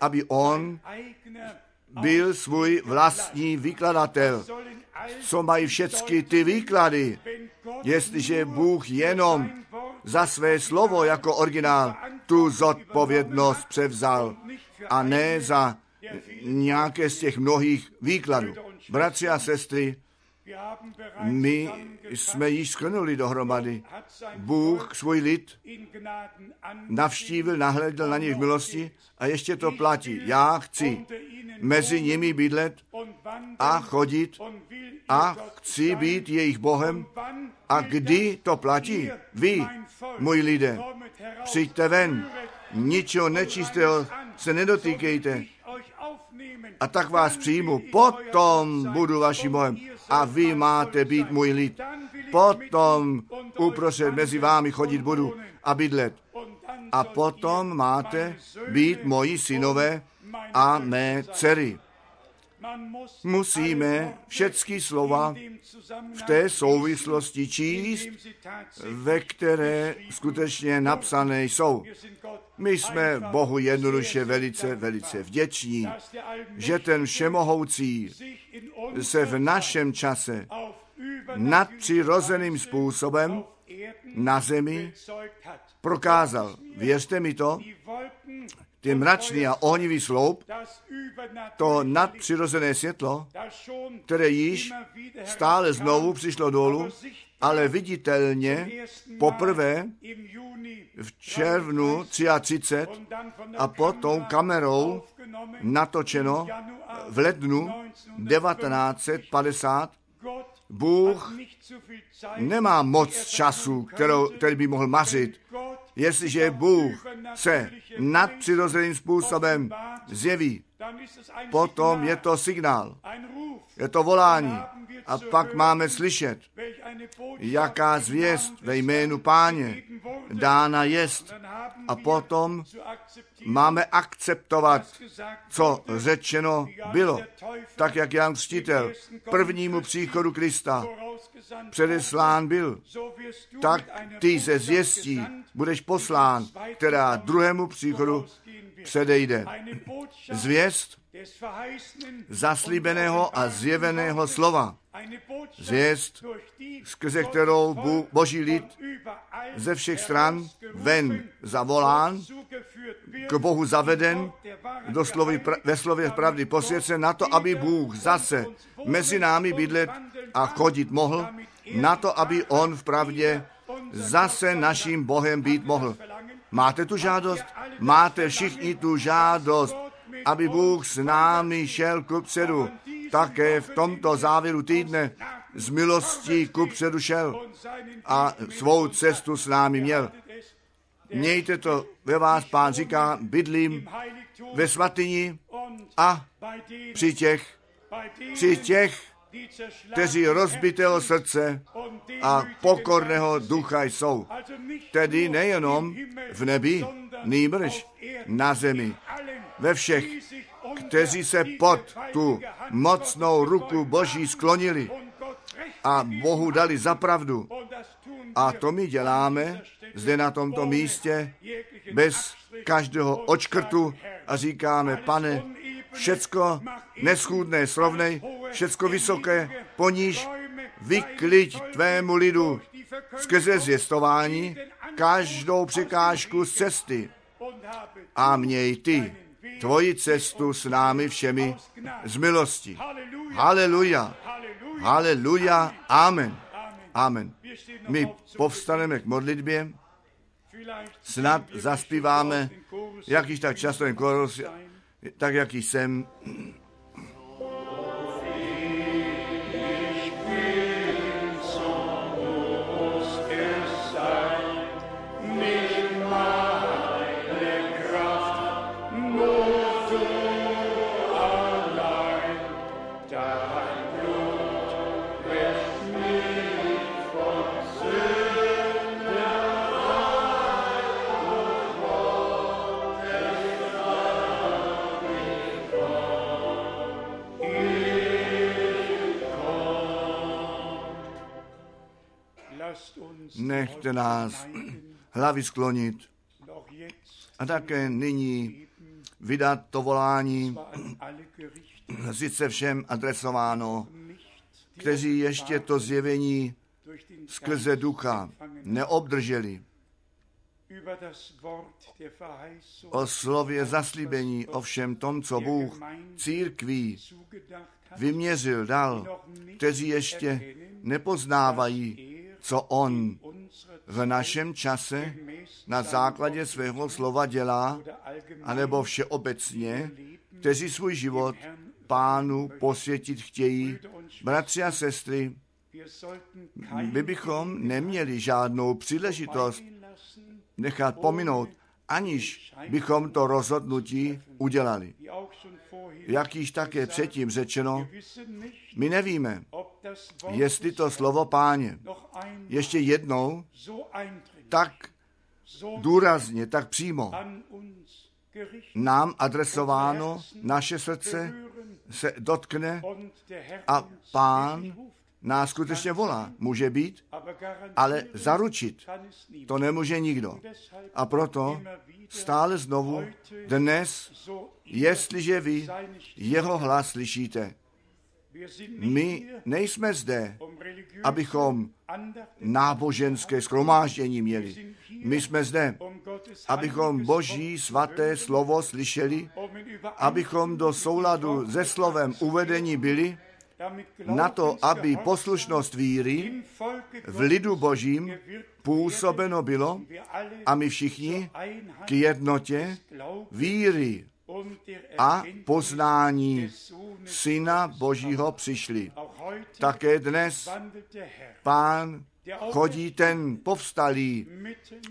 aby on byl svůj vlastní vykladatel. co mají všechny ty výklady. Jestliže Bůh jenom za své slovo jako originál tu zodpovědnost převzal a ne za nějaké z těch mnohých výkladů. Bratři a sestry, my jsme již skrnuli dohromady. Bůh svůj lid navštívil, nahledl na něj v milosti a ještě to platí. Já chci mezi nimi bydlet a chodit a chci být jejich Bohem. A kdy to platí? Vy, můj lidé, přijďte ven, ničeho nečistého se nedotýkejte. A tak vás přijmu, potom budu vaším Bohem a vy máte být můj lid. Potom uprostřed mezi vámi chodit budu a bydlet. A potom máte být moji synové a mé dcery. Musíme všechny slova v té souvislosti číst, ve které skutečně napsané jsou. My jsme Bohu jednoduše velice, velice vděční, že ten všemohoucí se v našem čase nadpřirozeným způsobem na zemi prokázal. Věřte mi to, ty mračný a ohnivý sloup, to nadpřirozené světlo, které již stále znovu přišlo dolů, ale viditelně poprvé v červnu 33 a potom kamerou natočeno v lednu 1950 Bůh nemá moc času, kterou, který by mohl mařit. Jestliže Bůh se nadpřirozeným způsobem zjeví, potom je to signál, je to volání. A pak máme slyšet, jaká zvěst ve jménu páně dána jest. A potom máme akceptovat, co řečeno bylo. Tak, jak Jan Křtitel prvnímu příchodu Krista předeslán byl, tak ty ze zvěstí budeš poslán, která druhému příchodu předejde. Zvěst zaslíbeného a zjeveného slova. Zvěst, skrze kterou boží lid ze všech stran ven zavolán, k Bohu zaveden, do slovy, ve slově pravdy posvěcen na to, aby Bůh zase mezi námi bydlet a chodit mohl, na to, aby On v pravdě zase naším Bohem být mohl. Máte tu žádost? Máte všichni tu žádost, aby Bůh s námi šel ku předu. Také v tomto závěru týdne z milostí ku předu šel a svou cestu s námi měl. Mějte to ve vás, pán říká, bydlím ve svatyni a při těch, při těch, kteří rozbitého srdce a pokorného ducha jsou. Tedy nejenom v nebi, nýbrž na zemi. Ve všech, kteří se pod tu mocnou ruku Boží sklonili a Bohu dali za pravdu. A to my děláme zde na tomto místě bez každého očkrtu a říkáme, pane, všecko neschůdné srovnej, všecko vysoké, poníž vykliď tvému lidu. Skrze zvěstování každou překážku z cesty. A měj ty tvoji cestu s námi všemi z milosti. Haleluja, haleluja, amen, amen. My povstaneme k modlitbě, snad zaspíváme, jak již tak často ten koros, tak jak jsem. Nechte nás hlavy sklonit a také nyní vydat to volání, sice všem adresováno, kteří ještě to zjevení skrze ducha neobdrželi. O slově zaslíbení, o všem tom, co Bůh církví vyměřil, dal, kteří ještě nepoznávají, co On v našem čase na základě svého slova dělá, anebo všeobecně, kteří svůj život pánu posvětit chtějí. Bratři a sestry, my bychom neměli žádnou příležitost nechat pominout, aniž bychom to rozhodnutí udělali. Jak již také předtím řečeno, my nevíme, jestli to slovo páně ještě jednou tak důrazně, tak přímo nám adresováno, naše srdce se dotkne a pán. Nás skutečně volá. Může být, ale zaručit to nemůže nikdo. A proto stále znovu dnes, jestliže vy jeho hlas slyšíte, my nejsme zde, abychom náboženské schromáždění měli. My jsme zde, abychom Boží svaté slovo slyšeli, abychom do souladu se slovem uvedení byli, na to, aby poslušnost víry v lidu Božím působeno bylo a my všichni k jednotě víry a poznání Syna Božího přišli. Také dnes pán chodí ten povstalý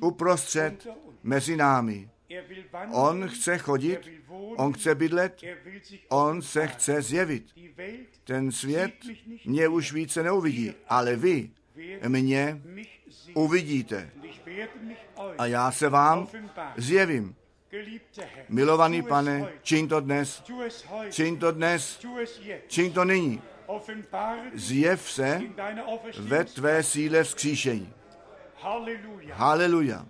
uprostřed mezi námi. Er On chce chodit, er on chce bydlet, on se chce zjevit. Ten svět mě už více neuvidí, ale vy mě uvidíte. A já se vám zjevím. Milovaný pane, čiň to dnes, čiň to dnes, čiň to nyní. Zjev se ve tvé síle vzkříšení. Halleluja. Haleluja.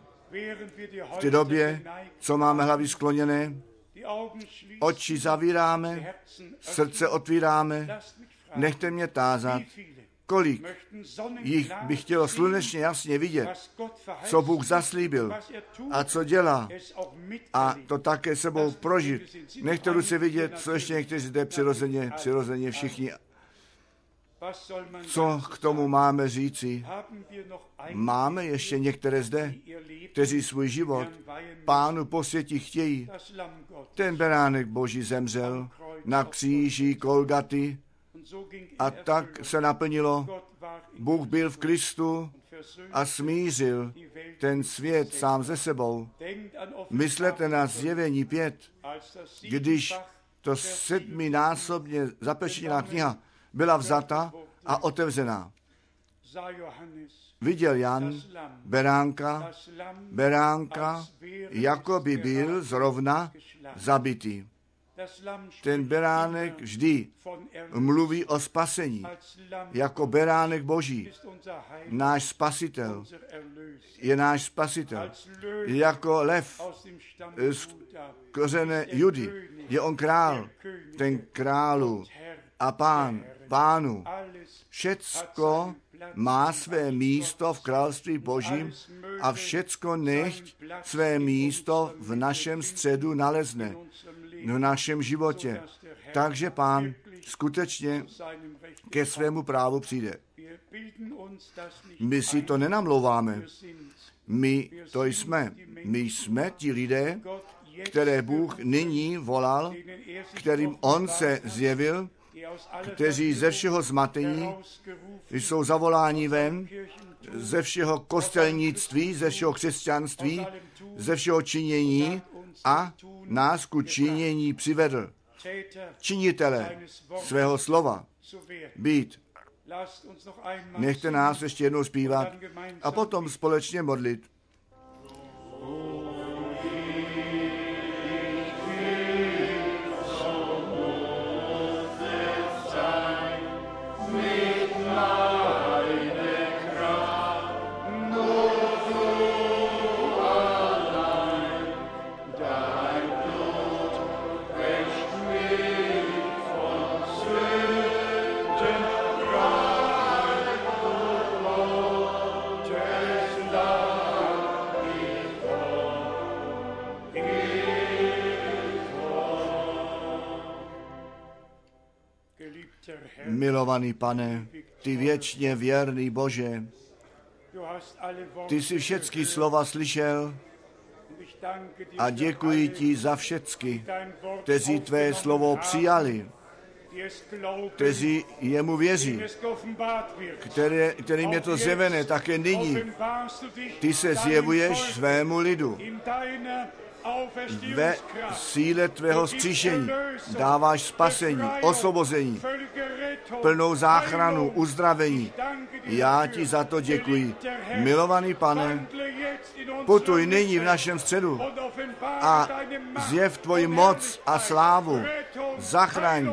V té době, co máme hlavy skloněné, oči zavíráme, srdce otvíráme, nechte mě tázat, kolik jich by chtělo slunečně jasně vidět, co Bůh zaslíbil er a co dělá a to také sebou prožit. Nechte ruce vidět, co ještě někteří zde přirozeně, přirozeně všichni. Co k tomu máme říci? Máme ještě některé zde, kteří svůj život pánu posvětí chtějí. Ten beránek boží zemřel na kříži Kolgaty a in tak se naplnilo. Bůh byl v Kristu a smířil ten svět sám ze sebou. Myslete na zjevení pět, když to sedminásobně zapečeněná kniha byla vzata a otevřená. Viděl Jan beránka, beránka, jako by byl zrovna zabitý. Ten beránek vždy mluví o spasení, jako beránek boží. Náš spasitel je náš spasitel. Jako lev z der Judy je on král, ten králu a pán, pánu. Všecko má své místo v království božím a všecko nechť své místo v našem středu nalezne, v našem životě. Takže pán skutečně ke svému právu přijde. My si to nenamlouváme. My to jsme. My jsme ti lidé, které Bůh nyní volal, er kterým On se zjevil, kteří ze všeho zmatení jsou zavoláni ven, ze všeho kostelnictví, ze všeho křesťanství, ze všeho činění a nás ku činění přivedl. Činitele svého slova být. Nechte nás ještě jednou zpívat a potom společně modlit. singen. Milovaný pane, ty věčně věrný Bože, ty jsi všechny slova slyšel a děkuji ti za Wort kteří tvé slovo přijali, kteří jemu věří, které, kterým je to zjevené také nyní. Ty se zjevuješ svému lidu. Ve síle tvého vzkříšení dáváš spasení, osvobození, plnou záchranu, uzdravení. Já ti za to děkuji. Milovaný pane, putuj nyní v našem středu a zjev tvoji moc a slávu. Zachraň,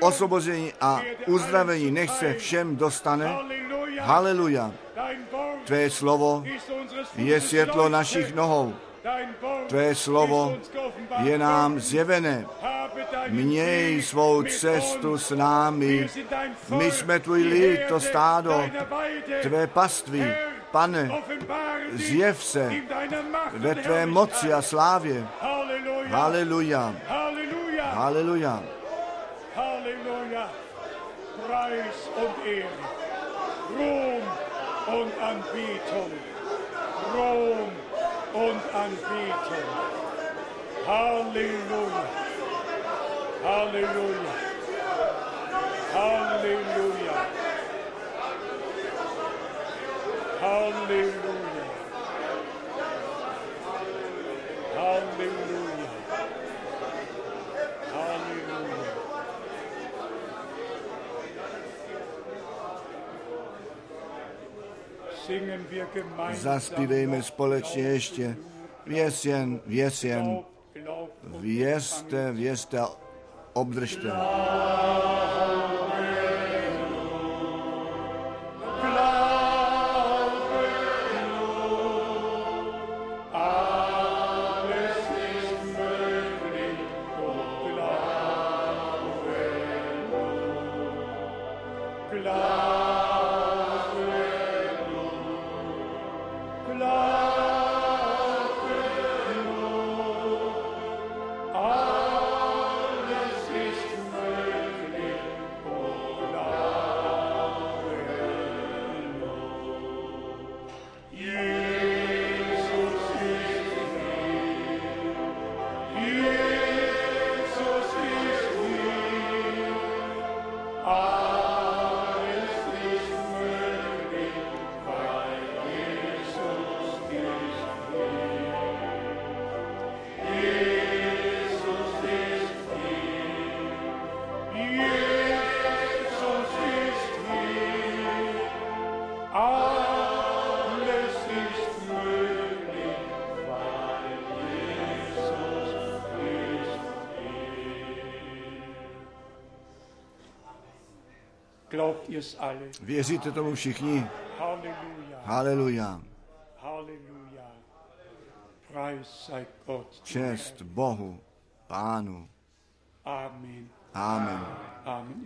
osvobození a uzdravení nech se všem dostane. Haleluja. Tvé slovo je světlo našich nohou. Tvé slovo je nám zjevené. Měj svou cestu s námi. My jsme tvůj lid, to stádo, tvé paství. Pane, zjev se ve tvé moci a slávě. Haleluja. Haleluja. Halleluja. Preis und Ehre. Ruhm und Anbetung. Ruhm und. Halleluja. Halleluja. Halleluja. Halleluja. Halleluja. Zaspívejme společně ještě. Věz jen, věz jen, vězte, vězte obdržte. Věříte tomu všichni? Halleluja. Haleluja. Čest Bohu, Pánu. Amen. Amen. Amen.